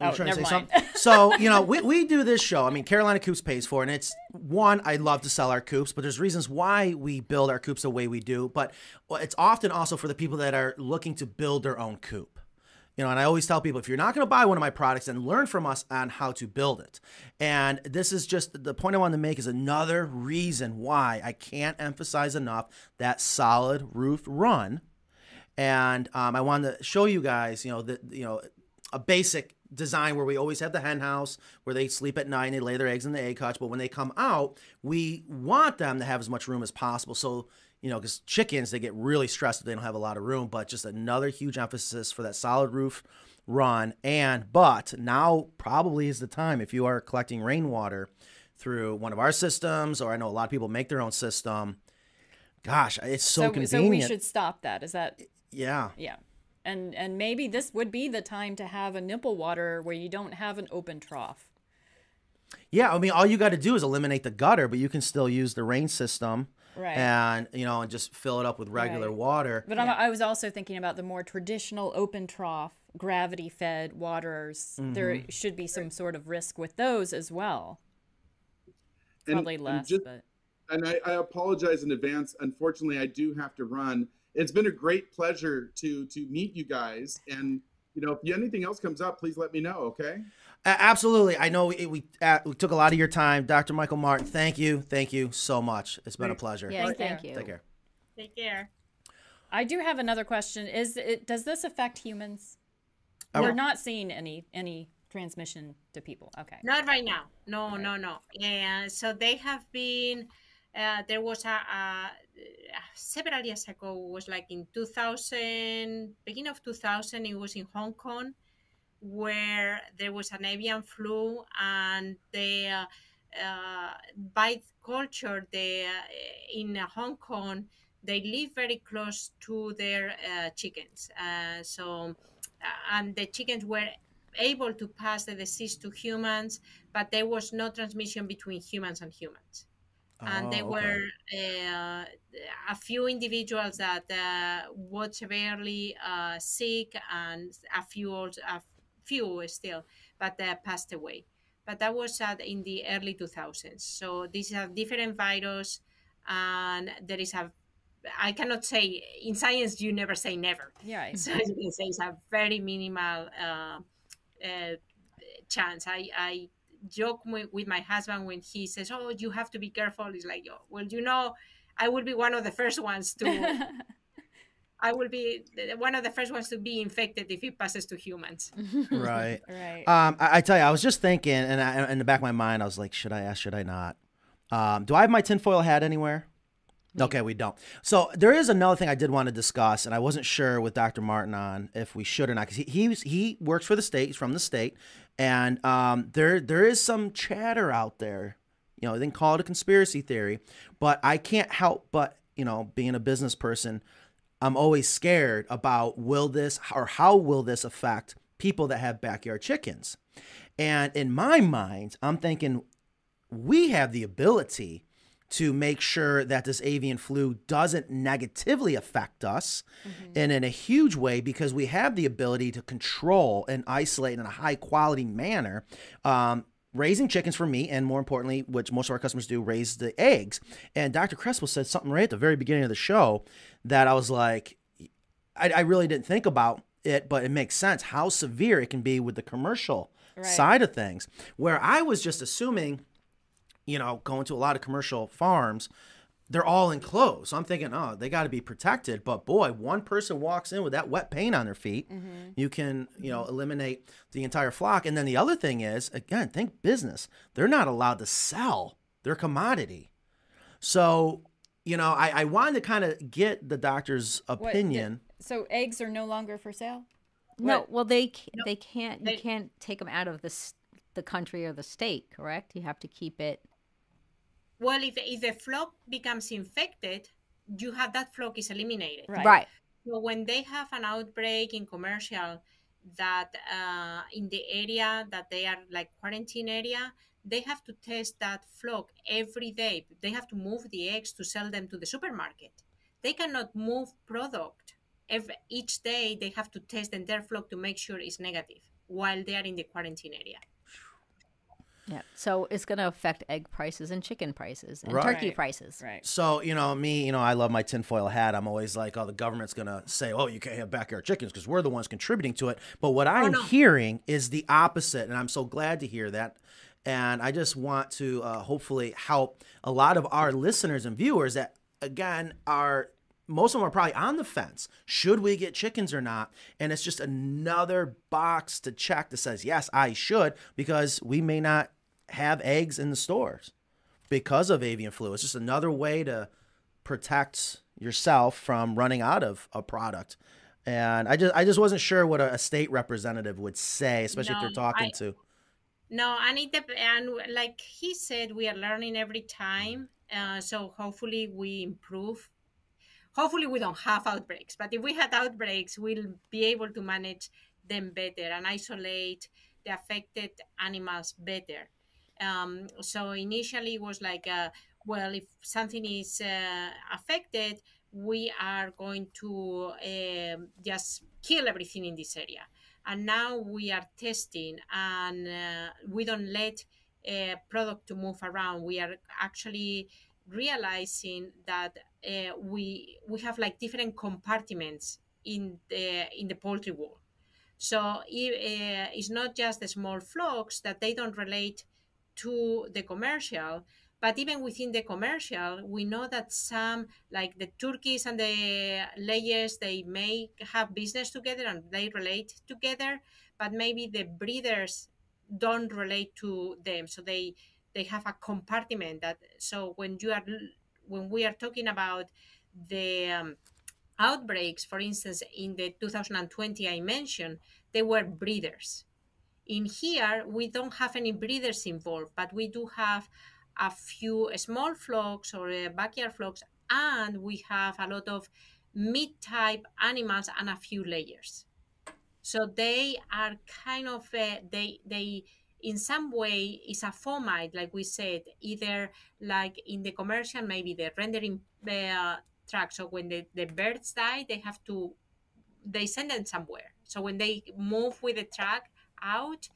Oh, I'm trying to say mind. something. So, you know, we, we do this show. I mean, Carolina Coops pays for it. And it's one, I love to sell our coops, but there's reasons why we build our coops the way we do. But it's often also for the people that are looking to build their own coop. You know, and I always tell people if you're not going to buy one of my products, then learn from us on how to build it. And this is just the point I wanted to make is another reason why I can't emphasize enough that solid roof run and um, I wanted to show you guys, you know, that, you know, a basic design where we always have the hen house where they sleep at night and they lay their eggs in the egg hutch. But when they come out, we want them to have as much room as possible. So you know, because chickens they get really stressed if they don't have a lot of room. But just another huge emphasis for that solid roof run. And but now probably is the time if you are collecting rainwater through one of our systems, or I know a lot of people make their own system. Gosh, it's so, so, convenient. so we should stop that. Is that yeah. yeah? And and maybe this would be the time to have a nipple water where you don't have an open trough. Yeah, I mean, all you got to do is eliminate the gutter, but you can still use the rain system, Right. And you know, and just fill it up with regular Right. water. But I'm, I was also thinking about the more traditional open trough, gravity fed waters. There Mm-hmm. should be some sort of risk with those as well. And- Probably and less, just- but and I, I apologize in advance. Unfortunately, I do have to run. It's been a great pleasure to to meet you guys. And you know, if anything else comes up, please let me know. Okay. Absolutely, I know we we, uh, we took a lot of your time, Dr. Michael Martin. Thank you, thank you so much. It's been a pleasure. Yes, Thank thank you. you. Take care. Take care. I do have another question. Is it does this affect humans? Oh. We're not seeing any any transmission to people. Okay. Not right now. No, no, no. And so they have been. Uh, there was a, a several years ago. Was like in 2000, beginning of 2000. It was in Hong Kong, where there was an avian flu, and the uh, uh, by culture, the uh, in Hong Kong, they live very close to their uh, chickens. Uh, so, uh, and the chickens were able to pass the disease to humans, but there was no transmission between humans and humans. And there Oh, okay. were uh, a few individuals that uh, were severely uh, sick, and a few, a few still, but uh, passed away. But that was uh, in the early 2000s. So these are different virus, and there is a. I cannot say in science you never say never. Yeah. *laughs* So you can say it's a very minimal uh, uh, chance. I, I joke with, with my husband when he says, "Oh, you have to be careful." It's like, "Oh, well, you know, I will be one of the first ones to. *laughs* I will be one of the first ones to be infected if it passes to humans." *laughs* right. right. Um, I, I tell you, I was just thinking, and I, in the back of my mind, I was like, should I ask? Should I not? Um, do I have my tinfoil hat anywhere? Okay, we don't. So there is another thing I did want to discuss, and I wasn't sure with Dr. Martin on if we should or not, because he he, he works for the state, he's from the state, and um, there there is some chatter out there. You know, they can call it a conspiracy theory, but I can't help but you know, being a business person, I'm always scared about will this or how will this affect people that have backyard chickens. And in my mind, I'm thinking we have the ability to make sure that this avian flu doesn't negatively affect us and in a huge way because we have the ability to control and isolate in a high quality manner um, raising chickens for meat and more importantly which most of our customers do raise the eggs and dr crespo said something right at the very beginning of the show that i was like I, I really didn't think about it, but it makes sense how severe it can be with the commercial Right. side of things. Where I was just assuming, you know, going to a lot of commercial farms, they're all enclosed. So I'm thinking, oh, they got to be protected. But boy, one person walks in with that wet paint on their feet, mm-hmm. you can, you know, eliminate the entire flock. And then the other thing is, again, think business. They're not allowed to sell their commodity. So, you know, I, I wanted to kind of get the doctor's What, opinion. so eggs are no longer for sale. No, What? well they they can't you can't take them out of the the country or the state, correct? You have to keep it. Well, if, if the flock becomes infected, you have that flock is eliminated. Right. Right. So when they have an outbreak in commercial that uh, in the area that they are like quarantine area, they have to test that flock every day. They have to move the eggs to sell them to the supermarket. They cannot move product every each day. They have to test the entire flock to make sure it's negative while they are in the quarantine area. Yeah. So it's going to affect egg prices and chicken prices and Right. turkey Right. prices. Right. So, you know, me, you know, I love my tinfoil hat. I'm always like, oh, the government's going to say, oh, you can't have backyard chickens because we're the ones contributing to it. But what I am no. hearing is the opposite. And I'm so glad to hear that. And I just want to uh, hopefully help a lot of our listeners and viewers that, again, are most of them are probably on the fence. Should we get chickens or not? And it's just another box to check that says, yes, I should, because we may not have eggs in the stores because of avian flu. It's just another way to protect yourself from running out of a product. And I just I just wasn't sure what a, a state representative would say, especially if No, you're talking I- to. No, and it and like he said, we are learning every time. Uh, so hopefully we improve. Hopefully we don't have outbreaks, but if we had outbreaks, we'll be able to manage them better and isolate the affected animals better. Um, so initially it was like, uh, well, if something is uh, affected, we are going to um just kill everything in this area and now we are testing and uh, we don't let a product to move around we are actually realizing that uh, we we have like different compartments in the in the poultry world. So i- uh, it's not just the small flocks that they don't relate to the commercial but even within the commercial we know that some like the turkeys and the layers they may have business together and they relate together but maybe the breeders don't relate to them. So they they have a compartment that so when you are when we are talking about the um, outbreaks for instance in the 2020 i mentioned they were breeders. In here we don't have any breeders involved but we do have a few small flocks or uh, backyard flocks and we have a lot of meat type animals and a few layers. So they are kind of uh, they they in some way is a fomite like we said either like in the commercial maybe the rendering uh, track so when the, the birds die they have to they send them somewhere. So when they move with the track out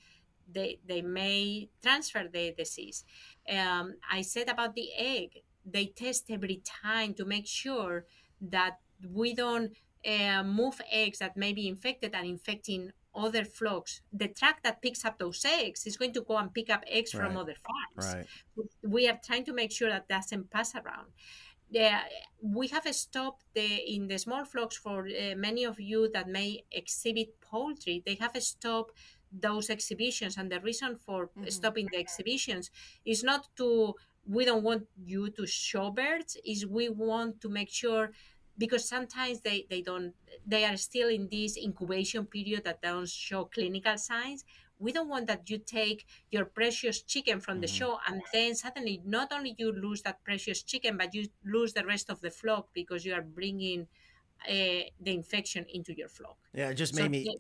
they they may transfer the disease um, i said about the egg. They test every time to make sure that we don't uh, move eggs that may be infected and infecting other flocks the truck that picks up those eggs is going to go and pick up eggs from other farms Right. we are trying to make sure that doesn't pass around. Yeah, we have stopped the in the small flocks for uh, many of you that may exhibit poultry. They have stopped those exhibitions, and the reason for stopping the exhibitions is not to we don't want you to show birds. Is we want to make sure because sometimes they, they don't they are still in this incubation period that don't show clinical signs we don't want that you take your precious chicken from the show and then suddenly not only you lose that precious chicken but you lose the rest of the flock because you are bringing uh, the infection into your flock Yeah, it just So made me. yeah.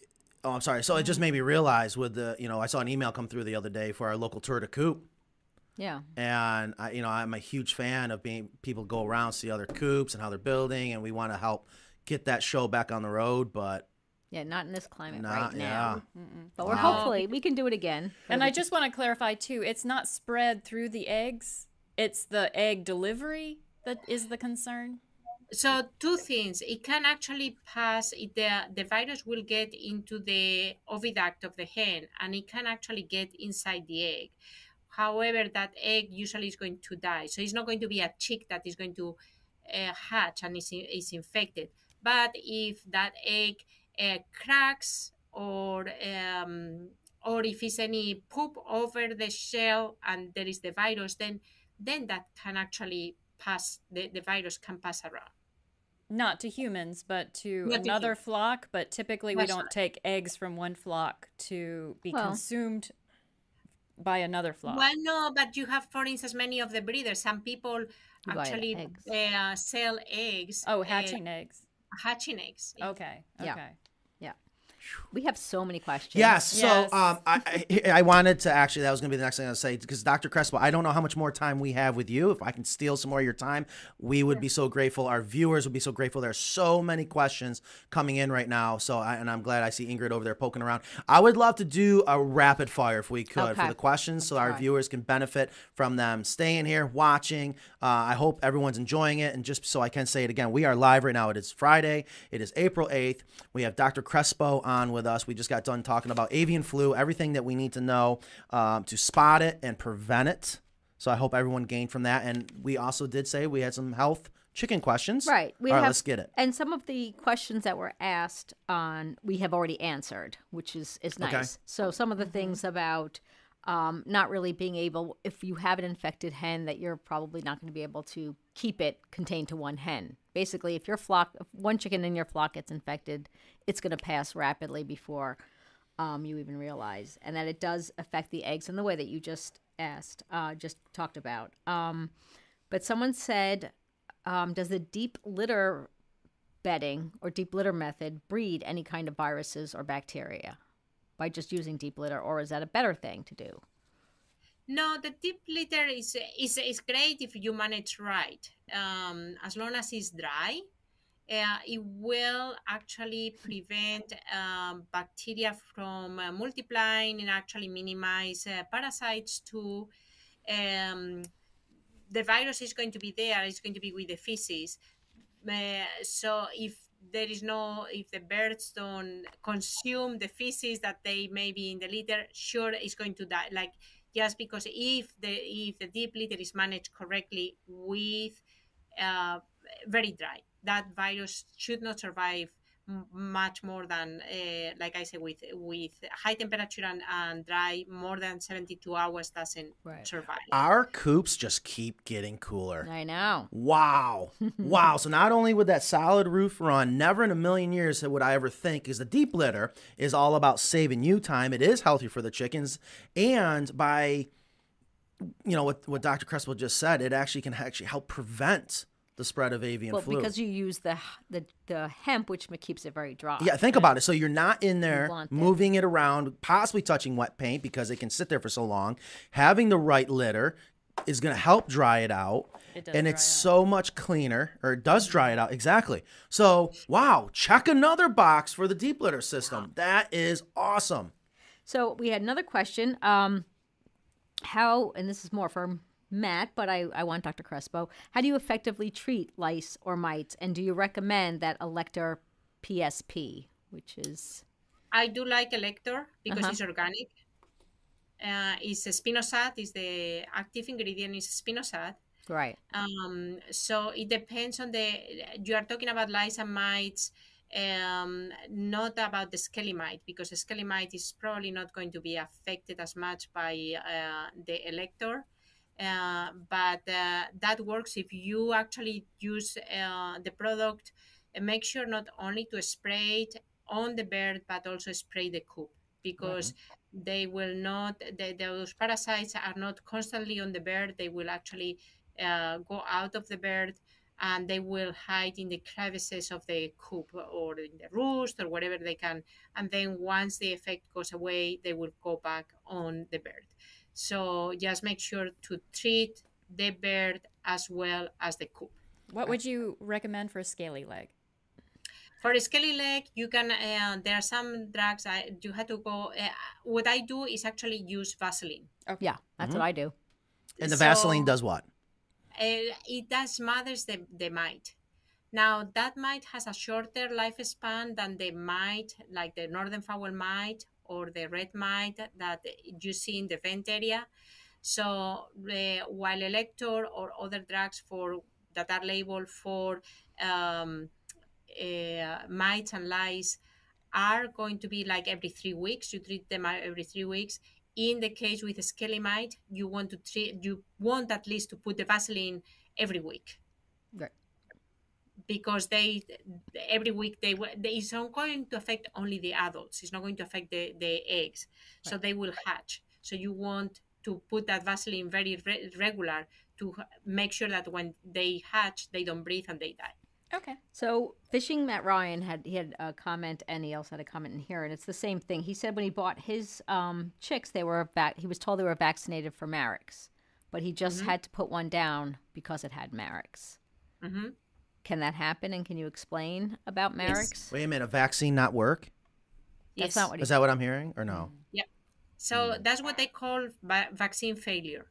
Oh, I'm sorry. So it just made me realize with the, you know, I saw an email come through the other day for our local tour de coop. Yeah. And I, you know, I'm a huge fan of being people go around see other coops and how they're building, and we want to help get that show back on the road. But Yeah, not in this climate Not- right now. yeah. But we're Wow. hopefully we can do it again. And I just want to clarify too, it's not spread through the eggs. It's the egg delivery that is the concern. So two things. It can actually pass. It, the the virus will get into the oviduct of the hen, and it can actually get inside the egg. However, that egg usually is going to die. So it's not going to be a chick that is going to uh, hatch and is, is infected. But if that egg uh, cracks or um, or if it's any poop over the shell and there is the virus, then then that can actually pass. The, the virus can pass around. Not to humans, but to Not another humans. flock. But typically, we don't right. take eggs from one flock to be Well- consumed by another flock. Well, no, but you have, for instance, many of the breeders. Some people actually eggs. uh, sell eggs. oh, uh, hatching eggs. hatching eggs. Okay. Yeah. Okay. We have so many questions. Yes. So Yes. um, I, I I wanted to actually that was going to be the next thing I was say because Dr. Crespo, I don't know how much more time we have with you. If I can steal some more of your time, we would be so grateful. Our viewers would be so grateful. There's so many questions coming in right now. So I, and I'm glad I see Ingrid over there poking around. I would love to do a rapid fire if we could for the questions, so our viewers can benefit from them staying here watching. Uh, I hope everyone's enjoying it. And just so I can say it again, we are live right now. It is Friday. It is April 8th. We have Dr. Crespo on with us. We just got done talking about avian flu, everything that we need to know um, to spot it and prevent it. So I hope everyone gained from that. And we also did say we had some health chicken questions. Right. We All right, have, let's get it. And some of the questions that were asked on we have already answered, which is is nice. Okay. nice. So some of the things about um, not really being able, if you have an infected hen, that you're probably not going to be able to keep it contained to one hen. Basically, if your flock, if one chicken in your flock gets infected, it's going to pass rapidly before um, you even realize, and that it does affect the eggs in the way that you just asked, uh, just talked about. Um, but someone said, um, does the deep litter bedding or deep litter method breed any kind of viruses or bacteria by just using deep litter, or is that a better thing to do? No, the deep litter is is is great if you manage right. Um, as long as it's dry, uh, it will actually prevent um, bacteria from uh, multiplying and actually minimize uh, parasites too. Um, the virus is going to be there. It's going to be with the feces. Uh, so if there is no, if the birds don't consume the feces that they may be in the litter, sure, it's going to die. Like just because if the if the deep litter is managed correctly with uh, very dry, that virus should not survive much more than uh, like I said with with high temperature and, and dry more than 72 hours doesn't Right. survive. Our coops just keep getting cooler. I know. Wow. *laughs* wow. So not only would that solid roof run, never in a million years would I ever think is the deep litter is all about saving you time. It is healthy for the chickens. And by you know what what Dr. Crespo just said, it actually can actually help prevent the spread of avian Well, flu. because you use the the the hemp, which keeps it very dry. yeah, think about it. So you're not in there moving it around, possibly touching wet paint because it can sit there for so long. Having the right litter is going to help dry it out. It does and it's out. so much cleaner, or it does dry it out. Exactly. So, wow, check another box for the deep litter system. That is awesome. So we had another question. Um, how, and this is more for Matt, but I, I want Dr. Crespo. How do you effectively treat lice or mites? And do you recommend that Elector PSP, which is I do like Elector because Uh-huh. it's organic. Uh, it's a spinosad. Is the active ingredient is spinosad. right? Um, so it depends on the. You are talking about lice and mites, um, not about the scalymite, because the is probably not going to be affected as much by uh, the elector. Uh, but uh, that works if you actually use uh, the product. And make sure not only to spray it on the bird, but also spray the coop because they will not. The, those parasites are not constantly on the bird. They will actually uh, go out of the bird and they will hide in the crevices of the coop or in the roost or whatever they can. And then once the effect goes away, they will go back on the bird. So just make sure to treat the bird as well as the coop. What would you recommend for a scaly leg? For a scaly leg, you can. Uh, there are some drugs. I you have to go. Uh, what I do is actually use Vaseline. Okay. Yeah, that's what I do. And the So- Vaseline does what? Uh, it does smothers the, the mite. Now that mite has a shorter lifespan than the mite, like the northern fowl mite or the red mite that you see in the vent area. So uh, while Elector or other drugs for that are labeled for um, uh, mites and lice are going to be like every three weeks. You treat them every three weeks. In the case with scaly mite, you want to treat. You want at least to put the Vaseline every week. Because they every week they they- it's not going to affect only the adults it's not going to affect the, the eggs so they will hatch so you want to put that vaseline very re- regular to make sure that when they hatch they don't breathe and they die Okay. So fishing Matt Ryan had he had a comment and he also had a comment in here and it's the same thing. He said when he bought his um, chicks they were vac- he was told they were vaccinated for Marek's, but he just had to put one down because it had Marek's. Mhm. Can that happen and can you explain about Marek's? Wait a minute, a vaccine not work? That's not what he Is that what I'm hearing or no? Yeah. So that's what they call va- vaccine failure.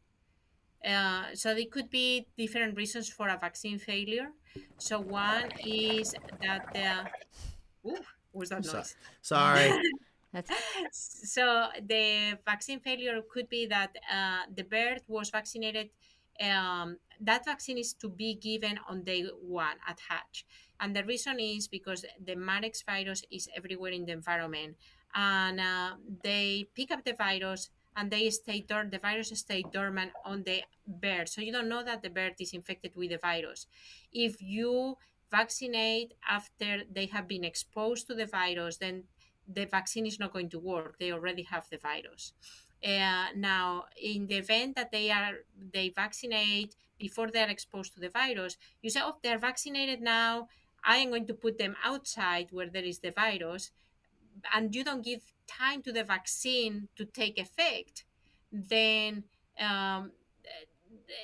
Uh, so there could be different reasons for a vaccine failure. So one is that the Ooh, was that So- noise? Sorry. *laughs* That's So the vaccine failure could be that uh, the bird was vaccinated. Um, that vaccine is to be given on day one at hatch, and the reason is because the Marek's virus is everywhere in the environment, and uh, they pick up the virus and they stay dor- the virus stay dormant on the bird, so you don't know that the bird is infected with the virus. If you vaccinate after they have been exposed to the virus, then the vaccine is not going to work. They already have the virus. Uh, now, in the event that they are they vaccinate before they are exposed to the virus, you say, "Oh, they're vaccinated now. I am going to put them outside where there is the virus," and you don't give time to the vaccine to take effect. Then um,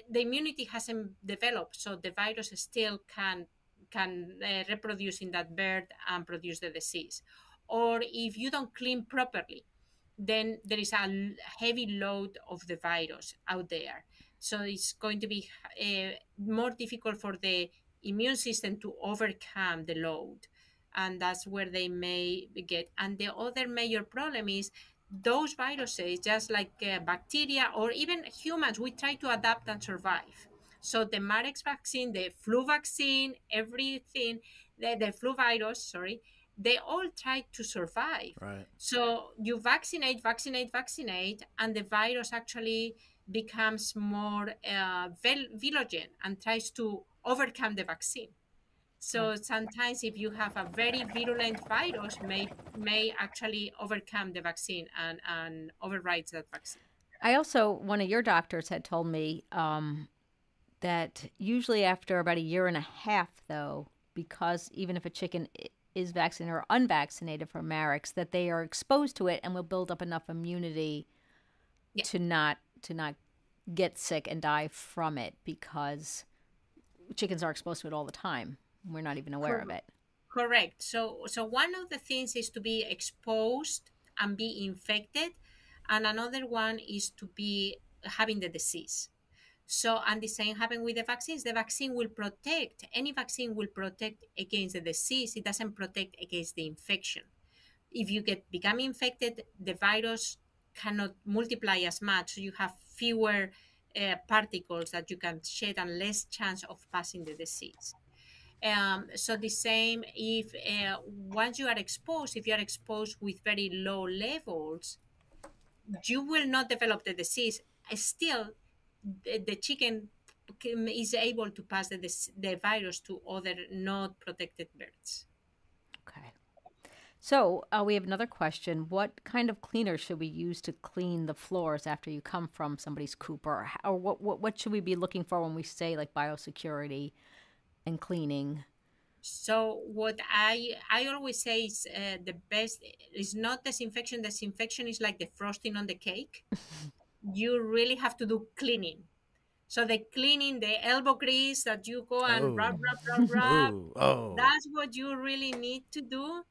the immunity hasn't developed, so the virus still can can uh, reproduce in that bird and produce the disease or if you don't clean properly, then there is a heavy load of the virus out there. So it's going to be uh, more difficult for the immune system to overcome the load. And that's where they may get. And the other major problem is those viruses, just like uh, bacteria or even humans, we try to adapt and survive. So the Marek's vaccine, the flu vaccine, everything, the, the flu virus, sorry, they all try to survive. Right. So you vaccinate, vaccinate, vaccinate, and the virus actually becomes more uh, vel- virulent and tries to overcome the vaccine. So sometimes, if you have a very virulent virus, may may actually overcome the vaccine and and overrides that vaccine. I also one of your doctors had told me um, that usually after about a year and a half, though, because even if a chicken i- is vaccinated or unvaccinated for Marek's, that they are exposed to it and will build up enough immunity Yeah. to not to not get sick and die from it because chickens are exposed to it all the time. We're not even aware of it. Correct. So so one of the things is to be exposed and be infected, and another one is to be having the disease. So and the same happen with the vaccines. The vaccine will protect. Any vaccine will protect against the disease. It doesn't protect against the infection. If you get become infected, the virus cannot multiply as much. So you have fewer uh, particles that you can shed and less chance of passing the disease. Um, so the same if uh, once you are exposed, if you are exposed with very low levels, you will not develop the disease. Still, the, the chicken is able to pass the, the virus to other not protected birds. Okay. So uh, we have another question. What kind of cleaner should we use to clean the floors after you come from somebody's coop, or, or what, what what should we be looking for when we say like biosecurity and cleaning? So what I I always say is uh, the best is not disinfection. Disinfection is like the frosting on the cake. *laughs* you really have to do cleaning. So the cleaning, the elbow grease that you go and Oh. rub, rub, rub, rub, *laughs* Ooh, oh. that's what you really need to do.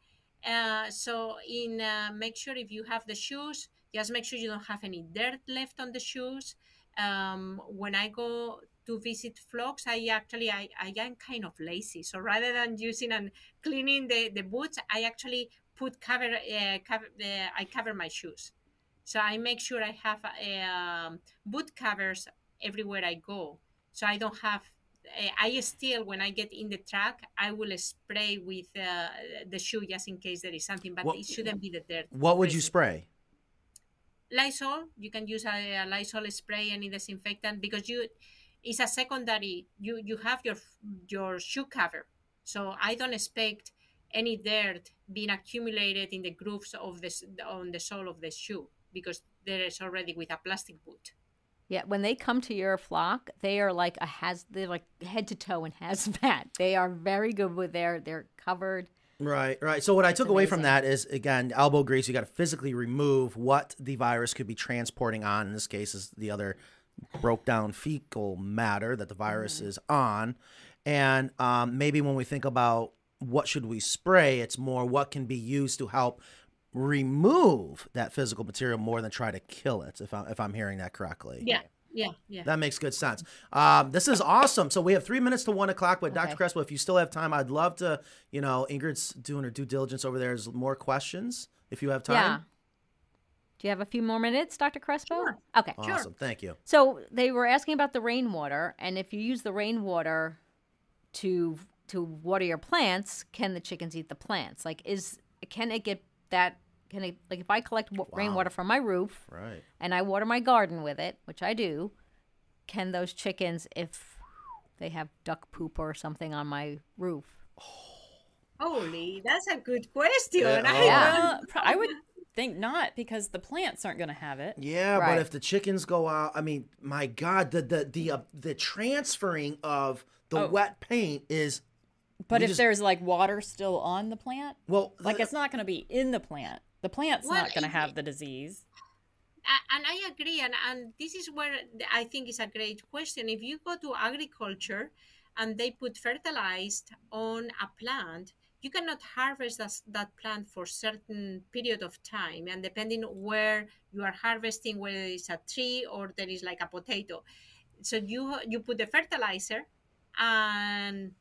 Uh, so in uh, make sure if you have the shoes, just make sure you don't have any dirt left on the shoes. Um, when I go to visit flocks, I actually I, I am kind of lazy. So rather than using and cleaning the, the boots, I actually put cover, uh, cover uh, I cover my shoes. So I make sure I have um, boot covers everywhere I go. So I don't have uh, I still, when I get in the truck, I will spray with uh, the shoe just in case there is something, but What- it shouldn't be the dirt. what would you spray? Lysol. You can use a, a Lysol spray, any disinfectant, because you it's a secondary. You you have your your shoe cover, so I don't expect any dirt being accumulated in the grooves of this on the sole of the shoe because there is already with a plastic boot. Yeah, when they come to your flock, they are like a has they're like head to toe in *laughs* hazmat. They are very good with their they're covered. Right, right. So what I took away from that is again, elbow grease. You got to physically remove what the virus could be transporting on. In this case, is the other broke down fecal matter that the virus Mm-hmm. is on, and um, maybe when we think about what should we spray, it's more what can be used to help remove that physical material more than try to kill it. If I'm if I'm hearing that correctly. Yeah, yeah, yeah. That makes good sense. Um, this is awesome. So we have three minutes to one o'clock. But Dr. Okay. Crespo, if you still have time, I'd love to. You know, Ingrid's doing her due diligence over. There's more questions if you have time. Yeah. Do you have a few more minutes, Dr. Crespo? Sure. Okay. Awesome. Thank you. So they were asking about the rainwater, and if you use the rainwater to to water your plants, can the chickens eat the plants? Like, is can it get that? Can it like if I collect wa- rainwater from my roof Right. and I water my garden with it, which I do, can those chickens, if they have duck poop or something on my roof, Holy, that's a good question. *laughs* Yeah, I oh. Yeah. Pro- I would think not because the plants aren't going to have it. Yeah, Right. but if the chickens go out, I mean, my God, the the the uh, the transferring of the Oh. wet paint is But We if just- there's like water still on the plant, well, like it's not going to be in the plant. The plant's Well, not going to have the disease. And I agree, and, and this is where I think is a great question. If you go to agriculture and they put fertilized on a plant, you cannot harvest that, that plant for certain period of time, and depending where you are harvesting, whether it's a tree or there is like a potato, so you you put the fertilizer, and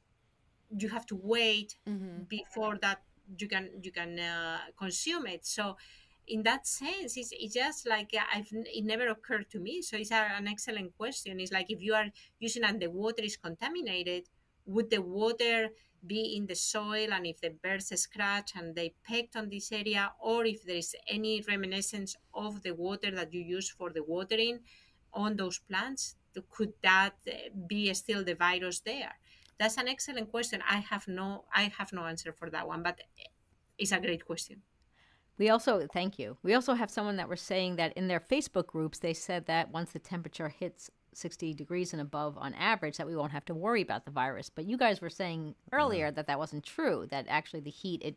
you have to wait Mm-hmm. before that you can you can uh, consume it. So in that sense it's, it's just like uh, I've, it never occurred to me. So it's a, an excellent question. It's like if you are using and the water is contaminated would the water be in the soil and if the birds scratch and they pecked on this area or if there is any reminiscence of the water that you use for the watering on those plants could that uh, be still the virus there that's an excellent question i have no i have no answer for that one but it's a great question We also thank you. We also have someone that was saying that in their Facebook groups they said that once the temperature hits 60 degrees and above on average that we won't have to worry about the virus. But you guys were saying earlier that that wasn't true. That actually the heat it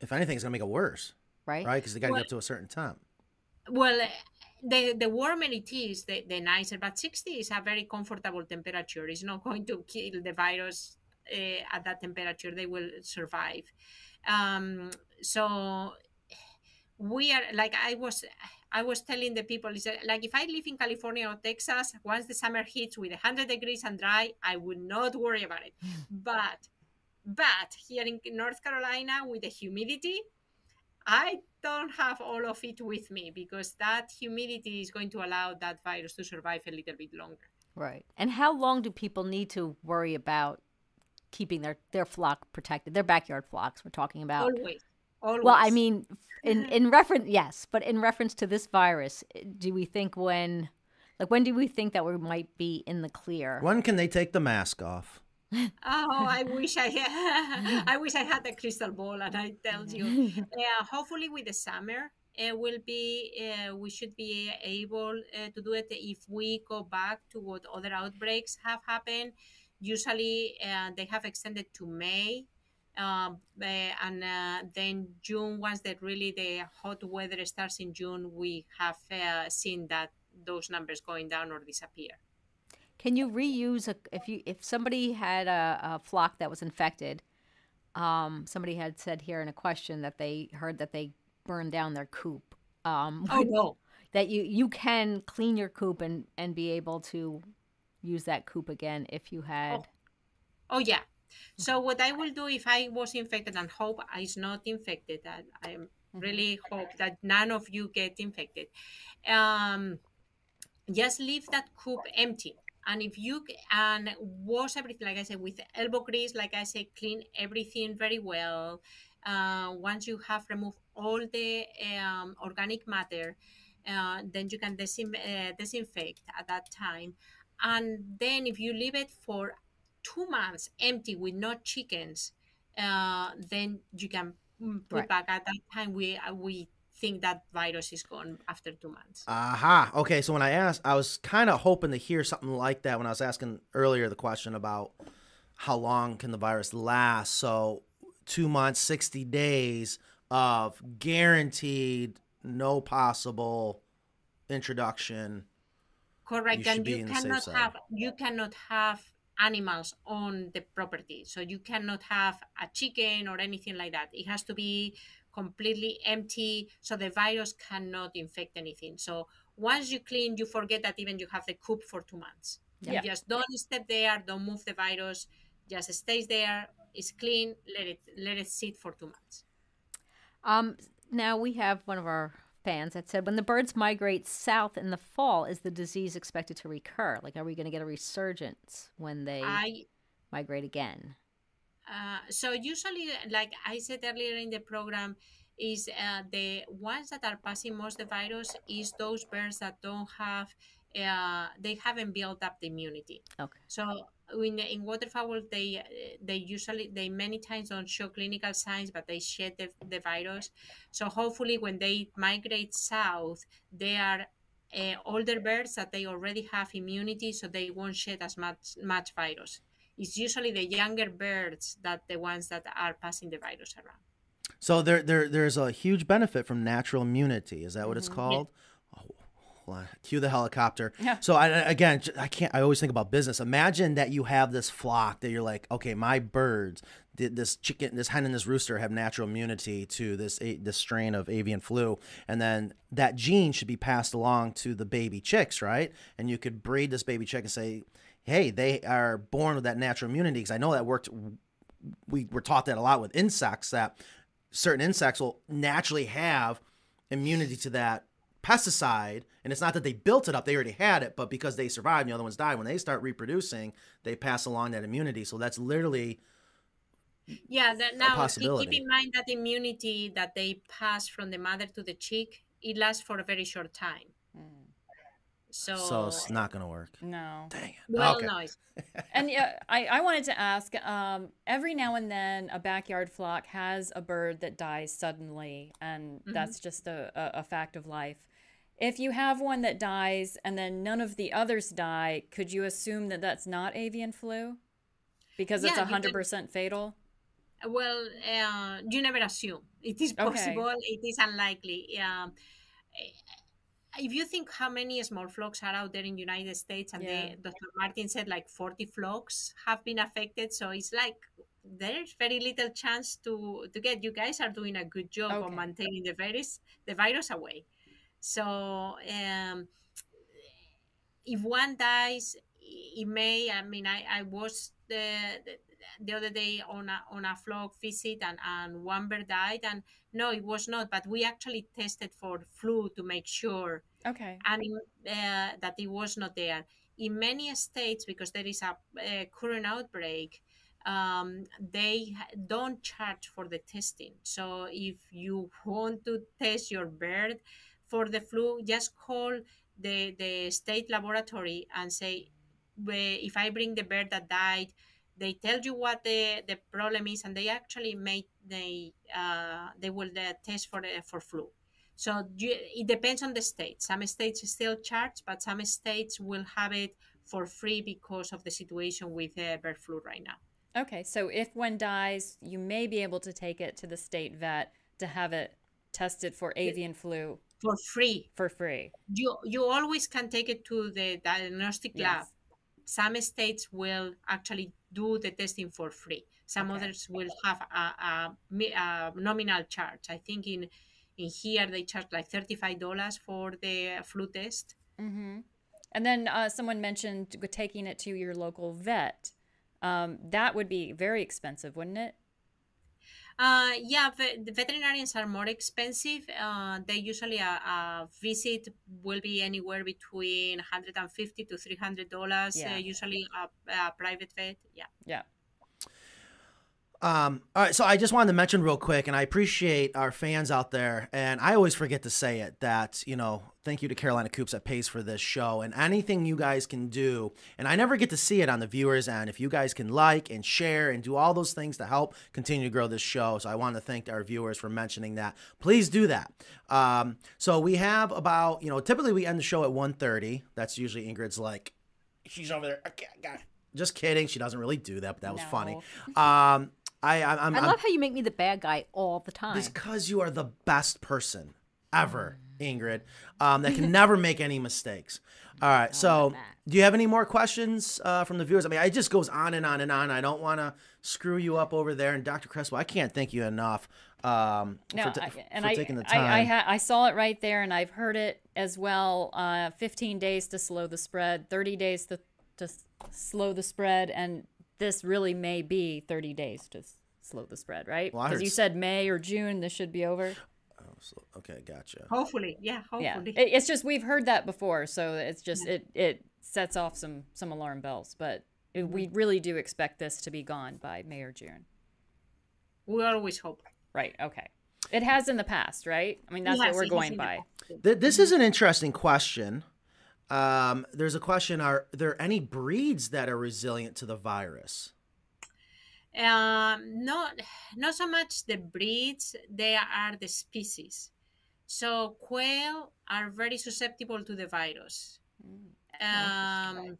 if anything, it's gonna make it worse, right. right? Because they got to Well- get up to a certain time. well the the warmer it is the, the nicer but 60 is a very comfortable temperature. It's not going to kill the virus uh, at that temperature. They will survive. Um, so we are like i was i was telling the people is like if i live in california or texas once the summer hits with 100 degrees and dry i would not worry about it. *laughs* But but here in north carolina with the humidity i don't have all of it with me because that humidity is going to allow that virus to survive a little bit longer Right. And how long do people need to worry about keeping their their flock protected? Their backyard flocks we're talking about. always always Well, I mean, in *laughs* in reference, yes, but in reference to this virus, do we think when, like, when do we think that we might be in the clear? When can they take the mask off? Oh, *laughs* *laughs* I wish I had, I wish I had a crystal ball and I tell you. *laughs* Uh, hopefully, with the summer, uh, will be uh, we should be able uh, to do it if we go back to what other outbreaks have happened. Usually, uh, they have extended to May. Um, uh, and uh, then June, once that really the hot weather starts in June, we have uh, seen that those numbers going down or disappear. Can you reuse a if you if somebody had a, a flock that was infected? Um, somebody had said here in a question that they heard that they burned down their coop. Um, Oh no. that you you can clean your coop and and be able to use that coop again if you had. Oh yeah. So what I will do if I was infected and hope I is not infected, and I really hope that none of you get infected. Um, just leave that coop empty. And if you and wash everything, like I said, with elbow grease, like I said, clean everything very well. Uh, once you have removed all the um, organic matter, uh, then you can disin- uh, disinfect at that time. And then if you leave it for two months empty with no chickens, uh, then you can mm, put Right. back at that time. We uh, we think that virus is gone after two months. Aha. Okay, so when I asked, I was kind of hoping to hear something like that when I was asking earlier the question about how long can the virus last. So two months, sixty days of guaranteed no possible introduction. Correct, you and you cannot have you cannot have animals on the property. So you cannot have a chicken or anything like that. It has to be completely empty, so the virus cannot infect anything. So once you clean, you forget that even you have the coop for two months. Yeah. You just don't step there, don't move the virus, just stays there. It's clean. Let it let it sit for two months. Um, now we have one of our fans that said, when the birds migrate south in the fall, is the disease expected to recur? Like, are we going to get a resurgence when they I migrate again? Uh, so usually, like I said earlier in the program, is uh, the ones that are passing most the virus is those birds that don't have, uh, they haven't built up the immunity. Okay. So in, in waterfowl, they they usually they many times don't show clinical signs, but they shed the, the virus. So hopefully, when they migrate south, they are uh, older birds that they already have immunity, so they won't shed as much much virus. It's usually the younger birds that the ones that are passing the virus around. So there, there, there's a huge benefit from natural immunity. Is that what it's mm-hmm. called? Oh, well, *laughs* cue the helicopter. Yeah. So I I- again, j- I can't. I always think about business. Imagine that you have this flock that you're like, okay, my birds, this chicken, this hen, and this rooster have natural immunity to this this strain of avian flu, and then that gene should be passed along to the baby chicks, right? And you could breed this baby chick and say, hey, they are born with that natural immunity because I know that worked. We were taught that a lot with insects that certain insects will naturally have immunity to that pesticide and it's not that they built it up they already had it but because they survived and the other ones died when they start reproducing they pass along that immunity so that's literally Yeah, that now keep, keep in mind that immunity that they pass from the mother to the chick, it lasts for a very short time. So, so it's not gonna work No. dang it well, okay no, *laughs* And yeah, I, I wanted to ask um, every now and then a backyard flock has a bird that dies suddenly, and that's just a, a, a fact of life. If you have one that dies and then none of the others die, could you assume that that's not avian flu? Because it's Yeah, a you could- 100% fatal? well, uh, you never assume it is Okay. possible. It is unlikely. Um, if you think how many small flocks are out there in United States, and Yeah. they, Dr. Martin said like 40 flocks have been affected, so it's like there's very little chance to to get. You guys are doing a good job Okay. of maintaining the virus the virus away. So um, if one dies, it may. I mean, I I was the, the the other day on a on a flock visit and and one bird died and no it was not but we actually tested for flu to make sure Okay. and uh, that it was not there. In many states, because there is a, a current outbreak, um, they don't charge for the testing. So if you want to test your bird for the flu, just call the, the state laboratory and say, if I bring the bird that died, they tell you what the, the problem is, and they actually make they uh, they will uh, test for the, for flu. So you, it depends on the state. Some states still charge, but some states will have it for free because of the situation with uh, bird flu right now. Okay. So if one dies, you may be able to take it to the state vet to have it tested for avian flu for free. for free. You you always can take it to the diagnostic lab. Yes. Some states will actually do the testing for free. Some Okay. others will have a, a, a nominal charge. I think in in here they charge like thirty five dollars for the flu test. hmm And then uh, someone mentioned taking it to your local vet. Um, that would be very expensive, wouldn't it? Uh, yeah, the veterinarians are more expensive. Uh, they usually a, a visit will be anywhere between 150 to 300 dollars. Yeah. Uh, usually a, a private vet. Yeah. Yeah. Um, all right, so I just wanted to mention real quick, and I appreciate our fans out there, and I always forget to say it that you know, thank you to Carolina Coops that pays for this show, and anything you guys can do, and I never get to see it on the viewers end. If you guys can like and share and do all those things to help continue to grow this show, so I want to thank our viewers for mentioning that. Please do that. Um, so we have about you know, typically we end the show at 1.30. That's usually Ingrid's like, she's over there. Okay, I got it. Just kidding. She doesn't really do that, but that was funny. Um, I, I, I'm, I I'm love how you make me the bad guy all the time. because you are the best person ever, Ingrid, um, that can *laughs* never make any mistakes. All right. So, do you have any more questions uh, from the viewers? I mean, it just goes on and on and on. I don't want to screw you up over there. And Dr. Crespo, I can't thank you enough um, No, for, ta- I, and for I, taking the I, I, time. ha- I saw it right there, and I've heard it as well. Uh, 15 days to slow the spread, 30 days to to slow the spread, and this really may be 30 days to s- slow the spread, right? Because heard you said May or June, this should be over. Oh, so- okay, gotcha. Hopefully. Yeah. Yeah, Hopefully. it, it's just we've heard that before, so it's just it it sets off some some alarm bells, but it, we mm-hmm. really do expect this to be gone by May or June. we always hope. Right? Okay. It has in the past, right? I mean, that's Yes, what we're going by. this mm-hmm. is an interesting question. Um, there's a question: Are there any breeds that are resilient to the virus? Um, not not so much the breeds; they are the species. So quail are very susceptible to the virus. Um,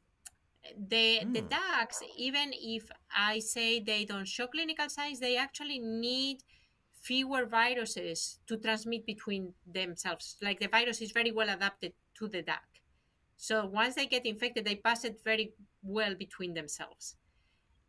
the the Hmm. ducks, even if I say they don't show clinical signs, they actually need fewer viruses to transmit between themselves. Like the virus is very well adapted to the duck. So once they get infected, they pass it very well between themselves.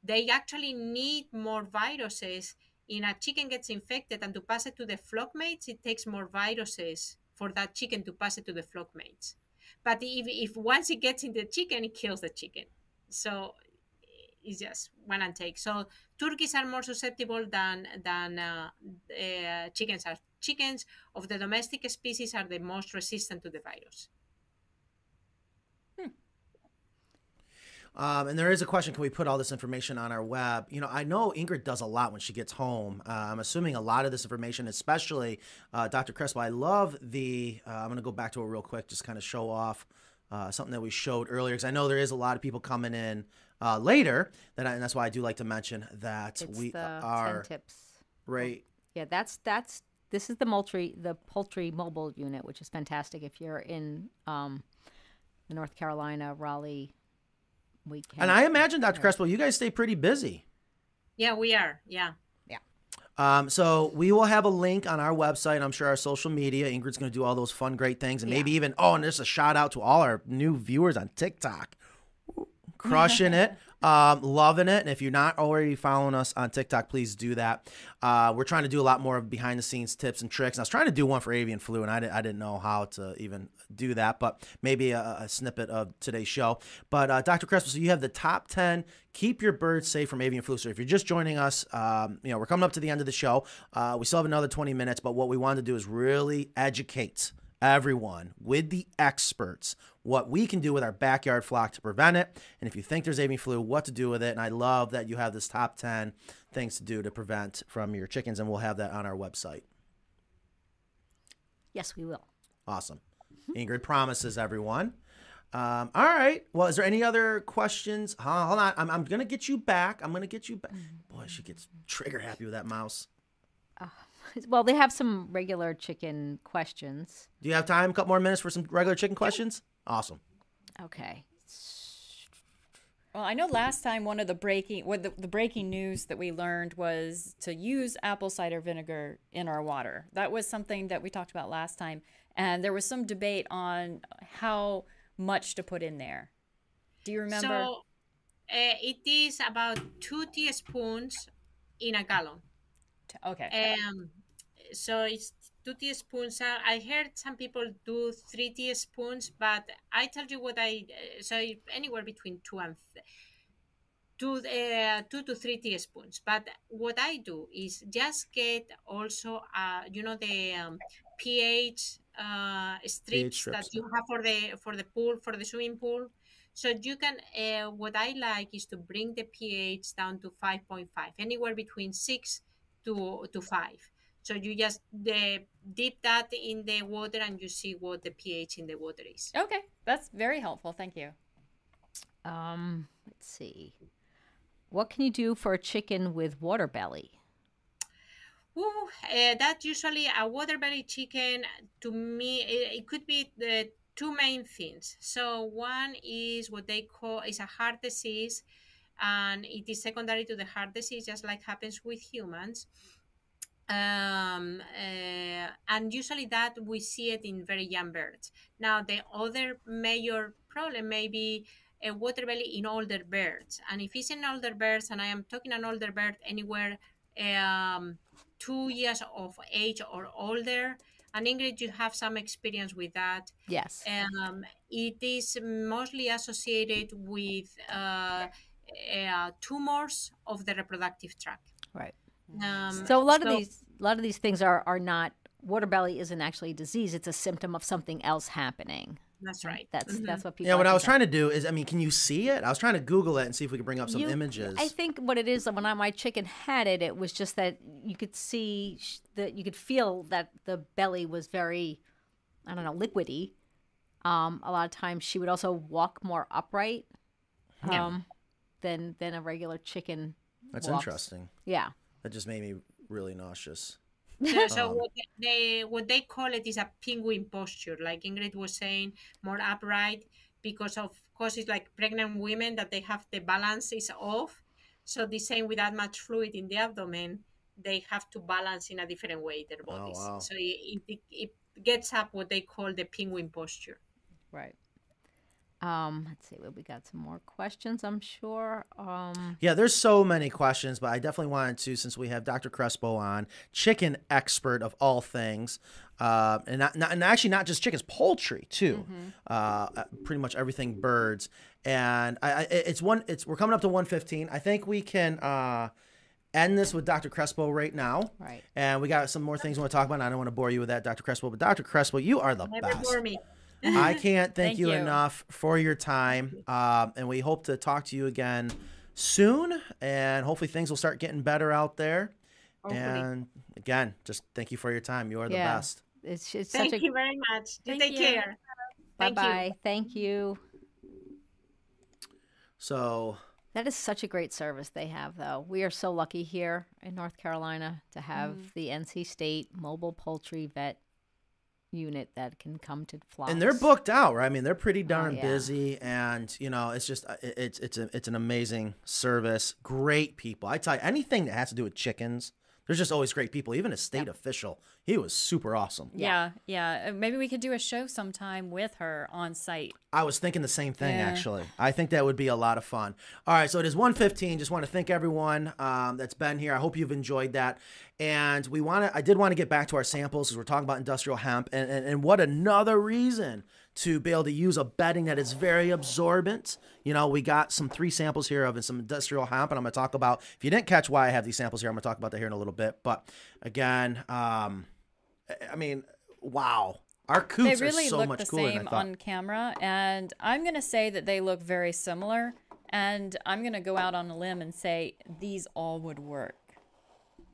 They actually need more viruses. In a chicken gets infected, and to pass it to the flock mates, it takes more viruses for that chicken to pass it to the flock mates. But if, if once it gets in the chicken, it kills the chicken. So it's just one and take. So turkeys are more susceptible than than uh, uh, chickens are. Chickens of the domestic species are the most resistant to the virus. Um, and there is a question: Can we put all this information on our web? You know, I know Ingrid does a lot when she gets home. Uh, I'm assuming a lot of this information, especially uh, Dr. Crespo. I love the. Uh, I'm going to go back to it real quick, just kind of show off uh, something that we showed earlier, because I know there is a lot of people coming in uh, later, that I, and that's why I do like to mention that it's we are 10 tips. right. Yeah, that's that's this is the poultry the poultry mobile unit, which is fantastic if you're in um, North Carolina, Raleigh. We can. And I imagine, Dr. Crespo, you guys stay pretty busy. Yeah, we are. Yeah. Yeah. Um, so we will have a link on our website. I'm sure our social media. Ingrid's going to do all those fun, great things, and maybe even oh, and there's a shout out to all our new viewers on TikTok, *laughs* crushing it, um, loving it. And if you're not already following us on TikTok, please do that. Uh, we're trying to do a lot more of behind the scenes tips and tricks. And I was trying to do one for avian flu, and I, didn't, I didn't know how to even do that, but maybe a, a snippet of today's show. But uh, Dr. Crespo, so you have the top 10 keep your birds safe from avian flu. So if you're just joining us, um, you know, we're coming up to the end of the show. Uh, we still have another 20 minutes, but what we wanted to do is really educate everyone with the experts what we can do with our backyard flock to prevent it. And if you think there's avian flu, what to do with it. And I love that you have this top 10 things to do to prevent from your chickens, and we'll have that on our website. yes, we will. Awesome. Ingrid promises everyone. Um, all right. Well, is there any other questions? Huh, hold on. I'm, I'm going to get you back. I'm going to get you back. Boy, she gets trigger happy with that mouse. *laughs* Well, they have some regular chicken questions. Do you have time? A couple more minutes for some regular chicken questions? Awesome. Okay. Well, I know last time one of the breaking what the, the breaking news that we learned was to use apple cider vinegar in our water. That was something that we talked about last time. and there was some debate on how much to put in there. Do you remember? So uh, it is about two teaspoons in a gallon. okay. Um, so it's two teaspoons. Uh, I heard some people do three teaspoons, but I tell you what I uh, so anywhere between two and th- two, uh, two to three teaspoons. But what I do is just get also, uh, you know, the um, pH uh, strips, strips, that you have for the for the pool for the swimming pool. So you can. Uh, what I like is to bring the pH down to five point five, anywhere between six to to five. So you just the, dip that in the water and you see what the pH in the water is. Okay, that's very helpful. Thank you. Um, let's see. What can you do for a chicken with water belly? Ooh, uh, that usually a water belly chicken to me it, it could be the two main things. So one is what they call is a heart disease, and it is secondary to the heart disease, just like happens with humans. Um, uh, and usually that we see it in very young birds. Now the other major problem may be a water belly in older birds, and if it's in older birds, and I am talking an older bird anywhere. Um, two years of age or older. And Ingrid, you have some experience with that. Yes. Um, it is mostly associated with uh, uh, tumors of the reproductive tract. Right. Um, So a lot so- of these a lot of these things are are not water belly isn't actually a disease, it's a symptom of something else happening. That's right. That's Mhm. that's what people Yeah, what I was concerned- trying to do is, I mean, can you see it? I was trying to Google it and see if we could bring up some You- images. I think what it is when I, my chicken had it, it was just that you could see that you could feel that the belly was very, I don't know, liquidy. Um, a lot of times she would also walk more upright, Yeah. um, than than a regular chicken. That's walks. interesting. Yeah. That just made me really nauseous. Yeah, so Um, what they what they call it is a penguin posture, like Ingrid was saying, more upright because of course it's like pregnant women that they have the balance is off. So the same with that much fluid in the abdomen, they have to balance in a different way their bodies. Oh, bodies. wow. So it, it, it gets up what they call the penguin posture. Right. Um, let's see. We got some more questions. I'm sure. Um, Yeah, there's so many questions, but I definitely wanted to, since we have Dr. Crespo on, chicken expert of all things, uh, and not, not, and actually not just chickens, poultry too, uh, pretty much everything birds. And I, I, it's one, it's we're coming up to 115. I think we can uh, end this with Dr. Crespo right now. right. And we got some more things we want to talk about. And I don't want to bore you with that, Dr. Crespo, but Dr. Crespo, you are the Never best. bore me. I *laughs* can't thank, Thank you, you. enough for your time. Um, and we hope to talk to you again soon. And hopefully things will start getting better out there. Hopefully. And again, just thank you for your time. You are the Yeah. best. It's it's Thank a you very much. Thank take you. care. bye bye. Thank you. So That is such a great service they have, though. We are so lucky here in North Carolina to have Mm. the NC State Mobile Poultry Vet unit that can come to fly. and they're booked out, right? I mean, they're pretty darn Oh, yeah. busy, and you know, it's just uh, it's it's a, it's an amazing service. Great people. I tell you, anything that has to do with chickens, there's just always great people. Even a state official, he was super awesome. Yeah, yeah. Uh, Maybe we could do a show sometime with her on site. I was thinking the same thing Yeah. actually. I think that would be a lot of fun. All right, so it is 1:15. Just want to thank everyone um, that's been here. I hope you've enjoyed that. And we want to I did want to get back to our samples because we're talking about industrial hemp and, and, and what another reason to be able to use a bedding that is very absorbent. You know, we got some three samples here of and some industrial hemp, and I'm going to talk about. If you didn't catch why I have these samples here, I'm going to talk about that here in a little bit. But again, um, I- mean, wow, our They coots really are so look much the cooler same on camera, and I'm gonna say that they look very similar. And I'm gonna go out on a limb and say these all would work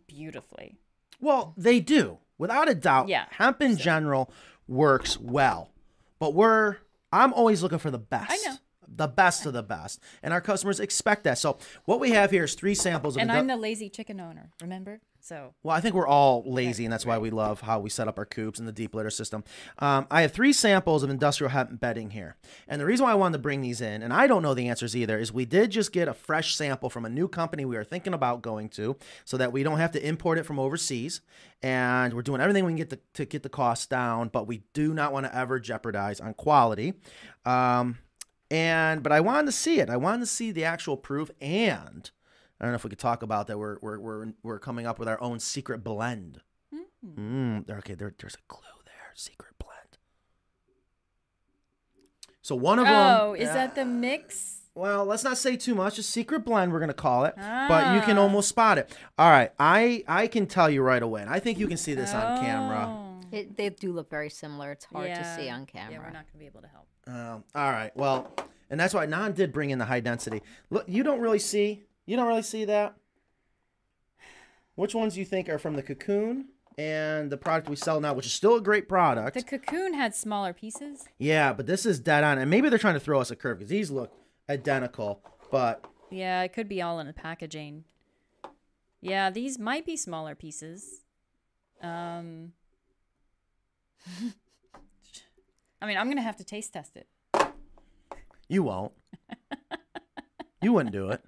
beautifully. Well, they do. Without a doubt, Yeah. hemp in general works well. But we're I'm always looking for the best. I know. The best of the best. And our customers expect that. So what we have here is three samples of And I'm the lazy chicken owner. Remember? So Well, I think we're all lazy, and that's why we love how we set up our coops and the deep litter system. Um, I have three samples of industrial hemp bedding here, and the reason why I wanted to bring these in, and I don't know the answers either, is we did just get a fresh sample from a new company we are thinking about going to, so that we don't have to import it from overseas, and we're doing everything we can get to, to get the costs down, but we do not want to ever jeopardize on quality. Um, and but I wanted to see it. I wanted to see the actual proof and. I don't know if we could talk about that. We're we're we're, we're coming up with our own secret blend. Mm, okay, there, there's a clue there. Secret blend. So one of them. Oh, is that the mix? Well, let's not say too much. A secret blend, we're gonna call it, but you can Ah. almost spot it. All right, I I can tell you right away, and I think you can see this on camera. Oh. It, they do look very similar. It's hard to see on camera. Yeah, we're not gonna be able to help. Um, all right, well, and that's why Nan did bring in the high density. Look, you don't really see. You don't really see that. Which ones do you think are from the cocoon and the product we sell now, which is still a great product? The cocoon had smaller pieces. Yeah, but this is dead on, and maybe they're trying to throw us a curve because these look identical. But Yeah, it could be all in the packaging. Yeah, these might be smaller pieces. Um, *laughs* I mean, I'm gonna have to taste test it. you won't. you wouldn't do it.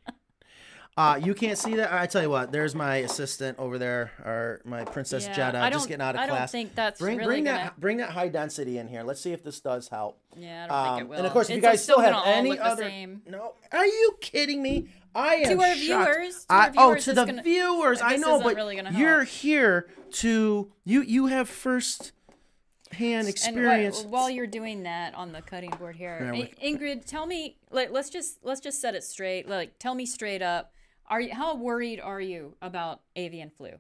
Uh, you can't see that. I tell you what. There's my assistant over there, or my Princess Yeah, Jedi, I just getting out of I don't class. think that's bring really bring gonna- that bring that high density in here. Let's see if this does help. Yeah, I don't think Um, it will. and of course, if you guys still have any other, same. no, are you kidding me? I am To our shocked. viewers, to I, our oh, to the gonna- viewers, I know, but really gonna you're here to you. You have first hand And experience. wh- while you're doing that on the cutting board here, Ingrid, tell me. Like, let's just let's just set it straight. Like, tell me straight up. Are you how worried are you about avian flu?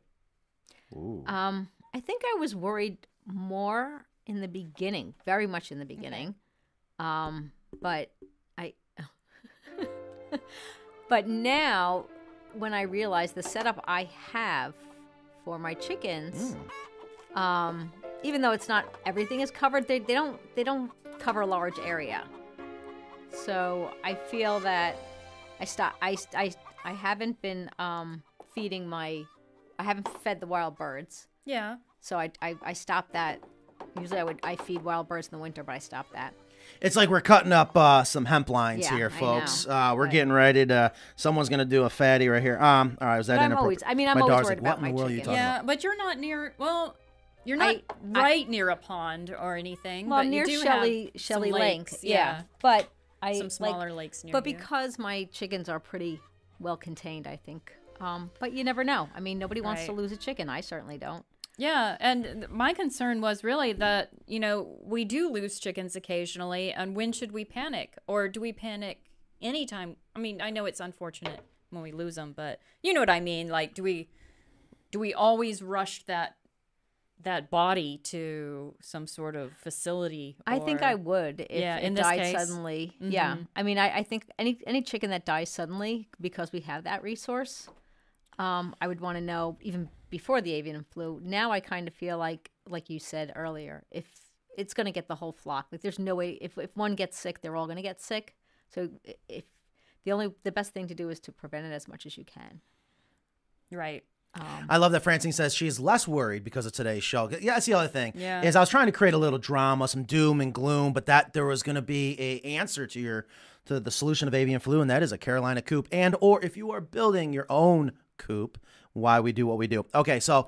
Um, I think I was worried more in the beginning, very much in the beginning. Um, but I, *laughs* but now when I realize the setup I have for my chickens, um, even though it's not everything is covered, they, they don't they don't cover a large area. So I feel that I stop I I I haven't been um, feeding my I haven't fed the wild birds. Yeah. So I, I, I stopped that. Usually I would I feed wild birds in the winter, but I stopped that. It's like we're cutting up uh, some hemp lines Yeah, here, I folks. know. Uh, we're But- getting ready to. Someone's gonna do a fatty right here. Um, all right, was that But I'm inappropriate? always- I mean, I'm my always worried like, about what my world are you chickens. Yeah, about? but you're not near. Well, you're not I- I- right near a pond or anything. Well, but near you do Shelley have Shelley some Lake, lakes, yeah. But I some like- smaller lakes near But here. because my chickens are pretty well contained, I think. Um, but you never know. I mean, nobody wants to lose a chicken. I certainly don't. Yeah, and my concern was really that, you know, we do lose chickens occasionally, and when should we panic? Or do we panic anytime? I mean, I know it's unfortunate when we lose them, but you know what I mean? Like do we do we always rush that that body to some sort of facility? I think I would if Yeah, it died case. suddenly. Yeah, Mhm. I mean, I, I think any any chicken that dies suddenly because we have that resource, um, I would want to know even before the avian flu. Now I kind of feel like, like you said earlier, if it's going to get the whole flock, like there's no way if if one gets sick, they're all going to get sick. So if the only the best thing to do is to prevent it as much as you can. Right. Um, I love that Francine says she's less worried because of today's show. Yeah, that's the other thing. Yeah. Is I was trying to create a little drama, some doom and gloom, but that there was going to be a answer to your to the solution of avian flu, and that is a Carolina coop, and or if you are building your own coop, why we do what we do. Okay, so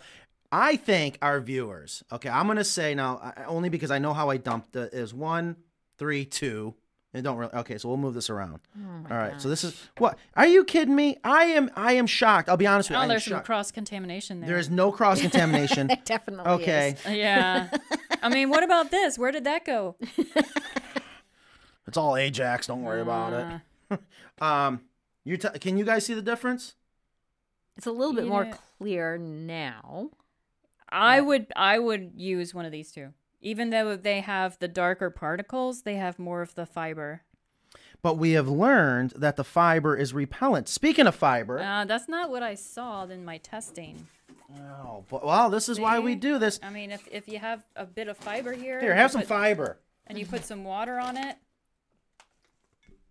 I think our viewers. Okay, I'm gonna say now only because I know how I dumped it is one, three, two. And don't really. Okay, so we'll move this around. Oh All right. So this is what? Are you kidding me? I am. I am shocked. I'll be honest with you. Oh, there's some cross contamination there. There is no cross contamination. *laughs* it definitely okay. is. Yeah. I mean, what about this? Where did that go? *laughs* It's all Ajax. Don't worry about it. *laughs* um, you t- can you guys see the difference? It's a little bit more clear now. I would I would use one of these two. Even though they have the darker particles, they have more of the fiber. But we have learned that the fiber is repellent. Speaking of fiber, Uh, that's not what I saw in my testing. oh, but, well, this is why we do this. I mean, if, if you have a bit of fiber here, Here, have some put- fiber. and you put some water on it.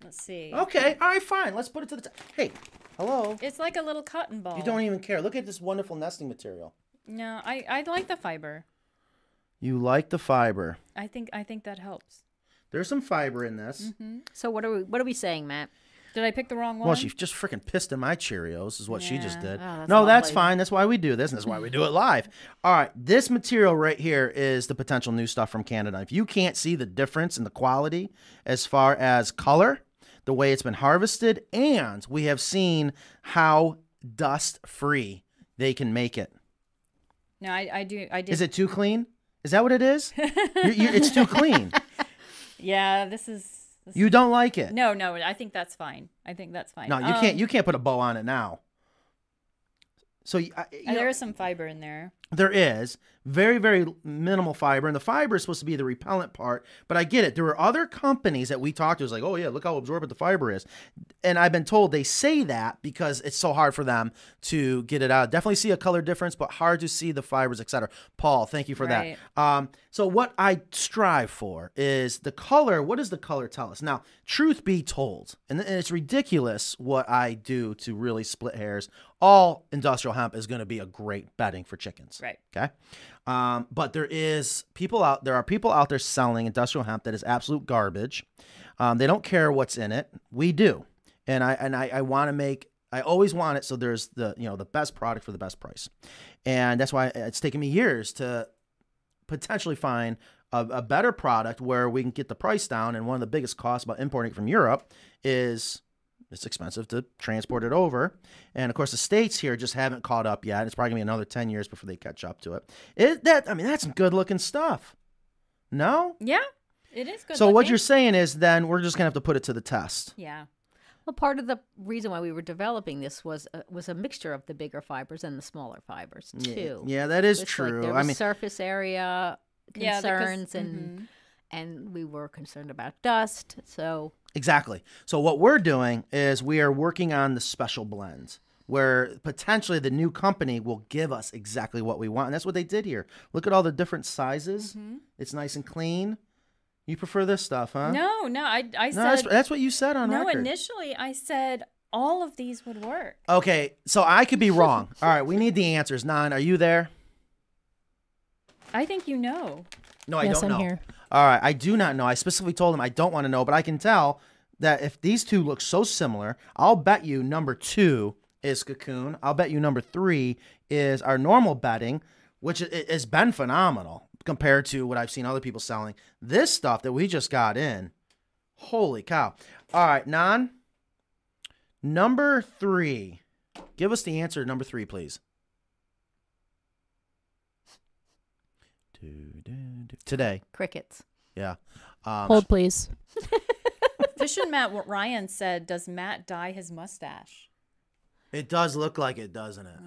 Let's see. Okay, all right, fine. Let's put it to the. T- hey, Hello. It's like a little cotton ball. You don't even care. Look at this wonderful nesting material. No, I I like the fiber. You like the fiber. I think I think that helps. There's some fiber in this. Mm-hmm. So what are we what are we saying, Matt? Did I pick the wrong one? Well, she just freaking pissed in my Cheerios, is what she just did. Oh, that's no, that's fine. That's why we do this, and that's why we do it live. *laughs* All right, this material right here is the potential new stuff from Canada. If you can't see the difference in the quality as far as color, the way it's been harvested, and we have seen how dust free they can make it. no, I I do I did. Is it too clean? Is that what it is? you you it's too clean. *laughs* Yeah, this is. This You don't like it. No, no, I think that's fine. I think that's fine. No, you Um, can't. You can't put a bow on it now. So y- I- you and know- there is some fiber in there. There is very, very minimal fiber, and the fiber is supposed to be the repellent part. But I get it. There were other companies that we talked to. It's like, oh yeah, look how absorbent the fiber is, and I've been told they say that because it's so hard for them to get it out. Definitely see a color difference, but hard to see the fibers, etc. Paul, thank you for Right. that. Um, so what I strive for is the color. What does the color tell us? Now, truth be told, and, and it's ridiculous what I do to really split hairs. All industrial hemp is going to be a great bedding for chickens. Right. Okay. Um, but there is people out there are people out there selling industrial hemp that is absolute garbage. Um, they don't care what's in it. We do. And I and I, I want to make I always want it so there's the you know the best product for the best price. And that's why it's taken me years to potentially find a, a better product where we can get the price down. And one of the biggest costs about importing it from Europe is it's expensive to transport it over. And of course, the states here just haven't caught up yet. It's probably gonna be another ten years before they catch up to it. It that I mean, that's some good looking stuff. No. Yeah, it is good. so what you're saying is then we're just gonna have to put it to the test. Yeah. Well, part of the reason why we were developing this was uh, was a mixture of the bigger fibers and the smaller fibers too. Yeah, that is It's true. Like there I mean, surface area Yeah, because- concerns and and we were concerned about dust. So Exactly. So what we're doing is we are working on the special blends where potentially the new company will give us exactly what we want. And that's what they did here. Look at all the different sizes. Mm-hmm. It's nice and clean. You prefer this stuff, huh? No, no, I I No, that's, said that's what you said on no. record. Initially, I said all of these would work. okay, so I could be wrong. *laughs* all right, we need the answers. Nine, are you there? I think you know. No, I Yes, don't I'm know. here. All right, I do not know. I specifically told him I don't want to know, but I can tell that if these two look so similar, I'll bet you number two is Cocoon. I'll bet you number three is our normal betting, which has been phenomenal compared to what I've seen other people selling. This stuff that we just got in, holy cow! All right, Nan, number three. Give us the answer number three, please. Today, crickets. yeah. Um, Hold, please. *laughs* Fish and Matt Ryan said, "Does Matt dye his mustache?" It does look like it, doesn't it?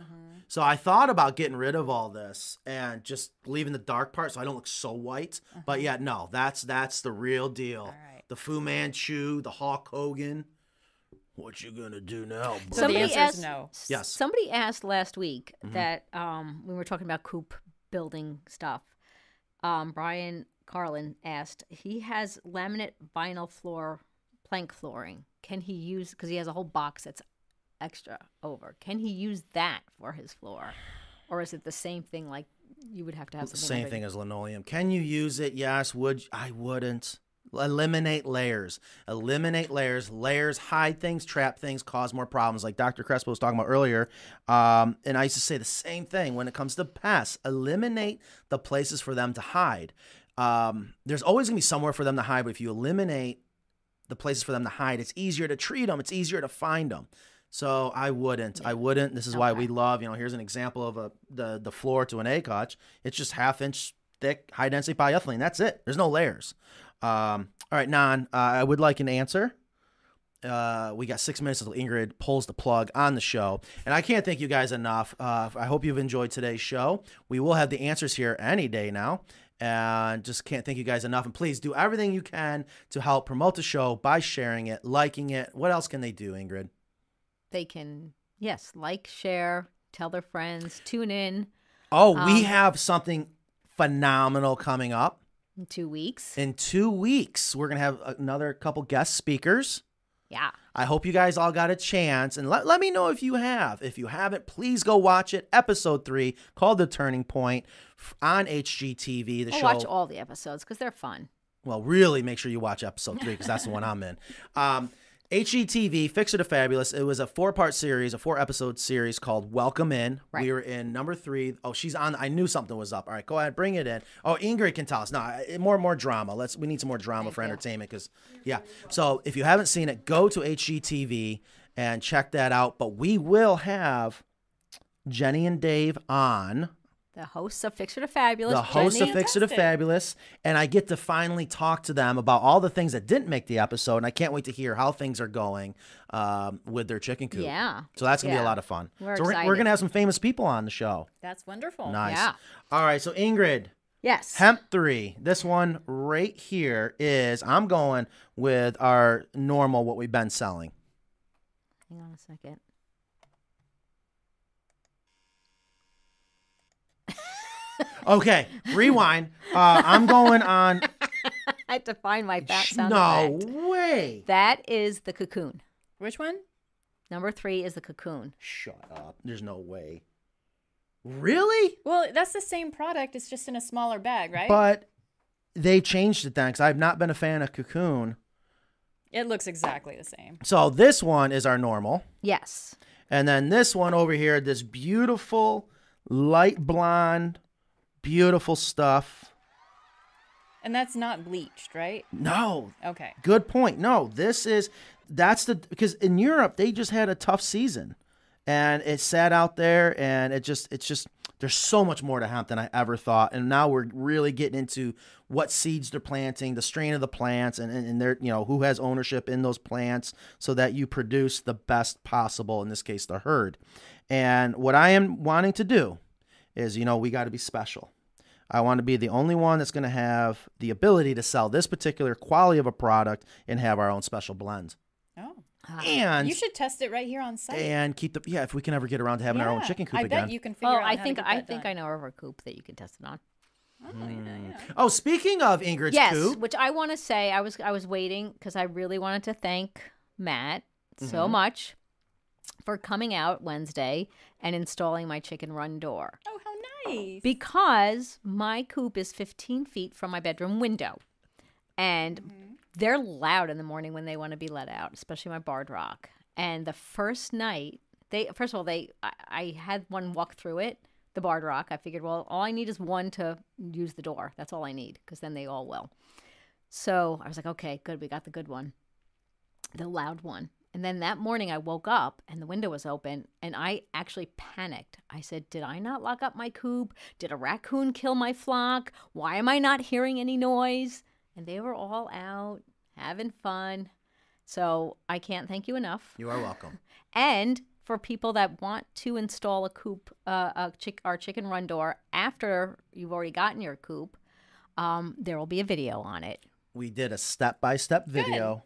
So I thought about getting rid of all this and just leaving the dark part so I don't look so white. But yeah, no, that's that's the real deal. right. The Fu Manchu, the Hulk Hogan. What you gonna do now, bro? So the answer is no. Yes. Somebody asked last week Mhm. that um, when we were talking about coop building stuff, um, Brian Carlin asked he has laminate vinyl floor plank flooring. Can he use because he has a whole box that's extra over? Can he use that for his floor, or is it the same thing? Like you would have to have the same thing as linoleum. Can you use it? Yes. Would I wouldn't. Eliminate layers. Eliminate layers. Layers hide things, trap things, cause more problems. Like Dr. Crespo was talking about earlier. Um, and I used to say the same thing when it comes to pests. Eliminate the places for them to hide. Um, there's always gonna be somewhere for them to hide, but if you eliminate the places for them to hide, it's easier to treat them. It's easier to find them. So I wouldn't. I wouldn't. This is why we love. You know, here's an example of a the the floor to an hutch. It's just half inch thick, high density polyethylene. That's it. There's no layers. Um, all right, Nan. Uh, I would like an answer. Uh, we got six minutes until Ingrid pulls the plug on the show, and I can't thank you guys enough. Uh, I hope you've enjoyed today's show. We will have the answers here any day now, and just can't thank you guys enough. And please do everything you can to help promote the show by sharing it, liking it. What else can they do, Ingrid? They can yes, like, share, tell their friends, tune in Oh, we Um, have something phenomenal coming up in two weeks. in two weeks. We're gonna have another couple guest speakers. Yeah. I hope you guys all got a chance and let, let me know if you have. If you haven't, please go watch it. Episode three called The Turning Point on HGTV. The I'll show. watch all the episodes because they're fun. well, really make sure you watch episode three because that's the one I'm in. *laughs* Um, HGTV, Fixer to Fabulous. It was a four part series, a four episode series called Welcome Inn. Right. We were in number three. Oh, she's on. I knew something was up. All right, go ahead, bring it in. Oh, Ingrid can tell us. No, more more drama. Let's. We need some more drama for entertainment because, yeah. So if you haven't seen it, go to HGTV and check that out. But we will have Jenny and Dave on The hosts of Fixer to Fabulous. the host Jenny- of Fix It or Fantastic. Fabulous, and I get to finally talk to them about all the things that didn't make the episode, and I can't wait to hear how things are going um, with their chicken coop. Yeah. So that's gonna be a lot of fun. We're so we're, we're gonna have some famous people on the show. That's wonderful. Nice. Yeah. All right. So Ingrid, Yes. hemp three. This one right here is I'm going with our normal what we've been selling. Hang on a second. Okay. Rewind. Uh, I'm going on. *laughs* I had to find my fat sound no effect. way. That is the cocoon. Which one? Number three is the cocoon. Shut up. There's no way. Really? Well, that's the same product. It's just in a smaller bag, right? But they changed it then because I've not been a fan of Cocoon. it looks exactly the same. So this one is our normal. Yes. And then this one over here, this beautiful light blonde, beautiful stuff. And that's not bleached, right? No, Okay. good point. No, this is that's the because in Europe they just had a tough season, and it sat out there, and it just it's just there's so much more to hemp than I ever thought, and now we're really getting into what seeds they're planting, the strain of the plants, and and, and they're you know who has ownership in those plants, so that you produce the best possible. In this case, the hurd, and what I am wanting to do is you know we got to be special. I want to be the only one that's going to have the ability to sell this particular quality of a product and have our own special blend. Oh. And You should test it right here on site. and keep the yeah, if we can ever get around to having our own chicken coop I again. bet you can figure Oh, out I how think to get I that think done. I know of a coop that you can test it on. Oh, yeah, yeah. Oh, speaking of Ingrid's yes, coop, which I want to say, I was I was waiting because I really wanted to thank Matt so Mm-hmm. much for coming out Wednesday and installing my chicken run door Oh, how nice. because my coop is 15 feet from my bedroom window, and mm-hmm. they're loud in the morning when they want to be let out, especially my barred rock. And the first night, they first of all they I, I had one walk through it, the barred rock. I figured, well, all I need is one to use the door. That's all I need because then they all will. So I was like, okay, good, we got the good one, the loud one. And then that morning I woke up and the window was open and I actually panicked. I said, Did I not lock up my coop? Did a raccoon kill my flock? Why am I not hearing any noise? And they were all out having fun. So I can't thank you enough. you are welcome. *laughs* And for people that want to install a coop, uh, a chick, our chicken run door after you've already gotten your coop, um, there will be a video on it. We did a step by step video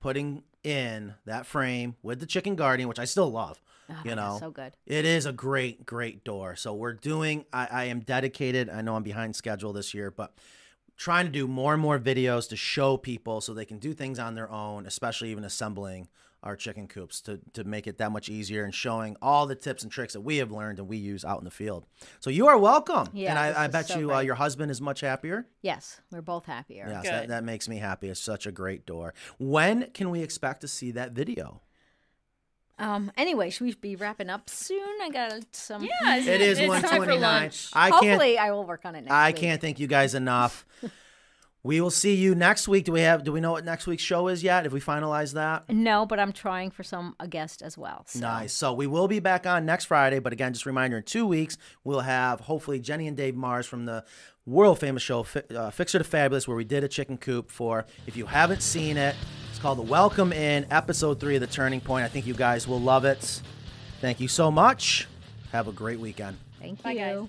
putting in that frame with the chicken guardian, which I still love. Oh, you know, so good. It is a great, great door. So we're doing. I, I am dedicated. I know I'm behind schedule this year, but trying to do more and more videos to show people so they can do things on their own, especially even assembling our chicken coops to, to make it that much easier and showing all the tips and tricks that we have learned and we use out in the field. So you are welcome. Yeah, and I, I bet so you uh, your husband is much happier. Yes, we're both happier. Yes, that, that makes me happy. It's such a great door. When can we expect to see that video? Um. Anyway, should we be wrapping up soon? I got some. Yeah, It is it's time for 129. I can't Hopefully, I will work on it next I week. can't thank you guys enough. *laughs* we will see you next week. Do we have do we know what next week's show is yet? Have we finalized that? No, but I'm trying for some a guest as well. So. Nice. So we will be back on next Friday, but again, just a reminder: in two weeks, we'll have hopefully Jenny and Dave Marrs from the world famous show uh, Fixer to Fabulous, where we did a chicken coop for. If you haven't seen it, it's called the Welcome Inn, episode three of the Turning Point. I think you guys will love it. Thank you so much. Have a great weekend. Thank Bye, you. guys.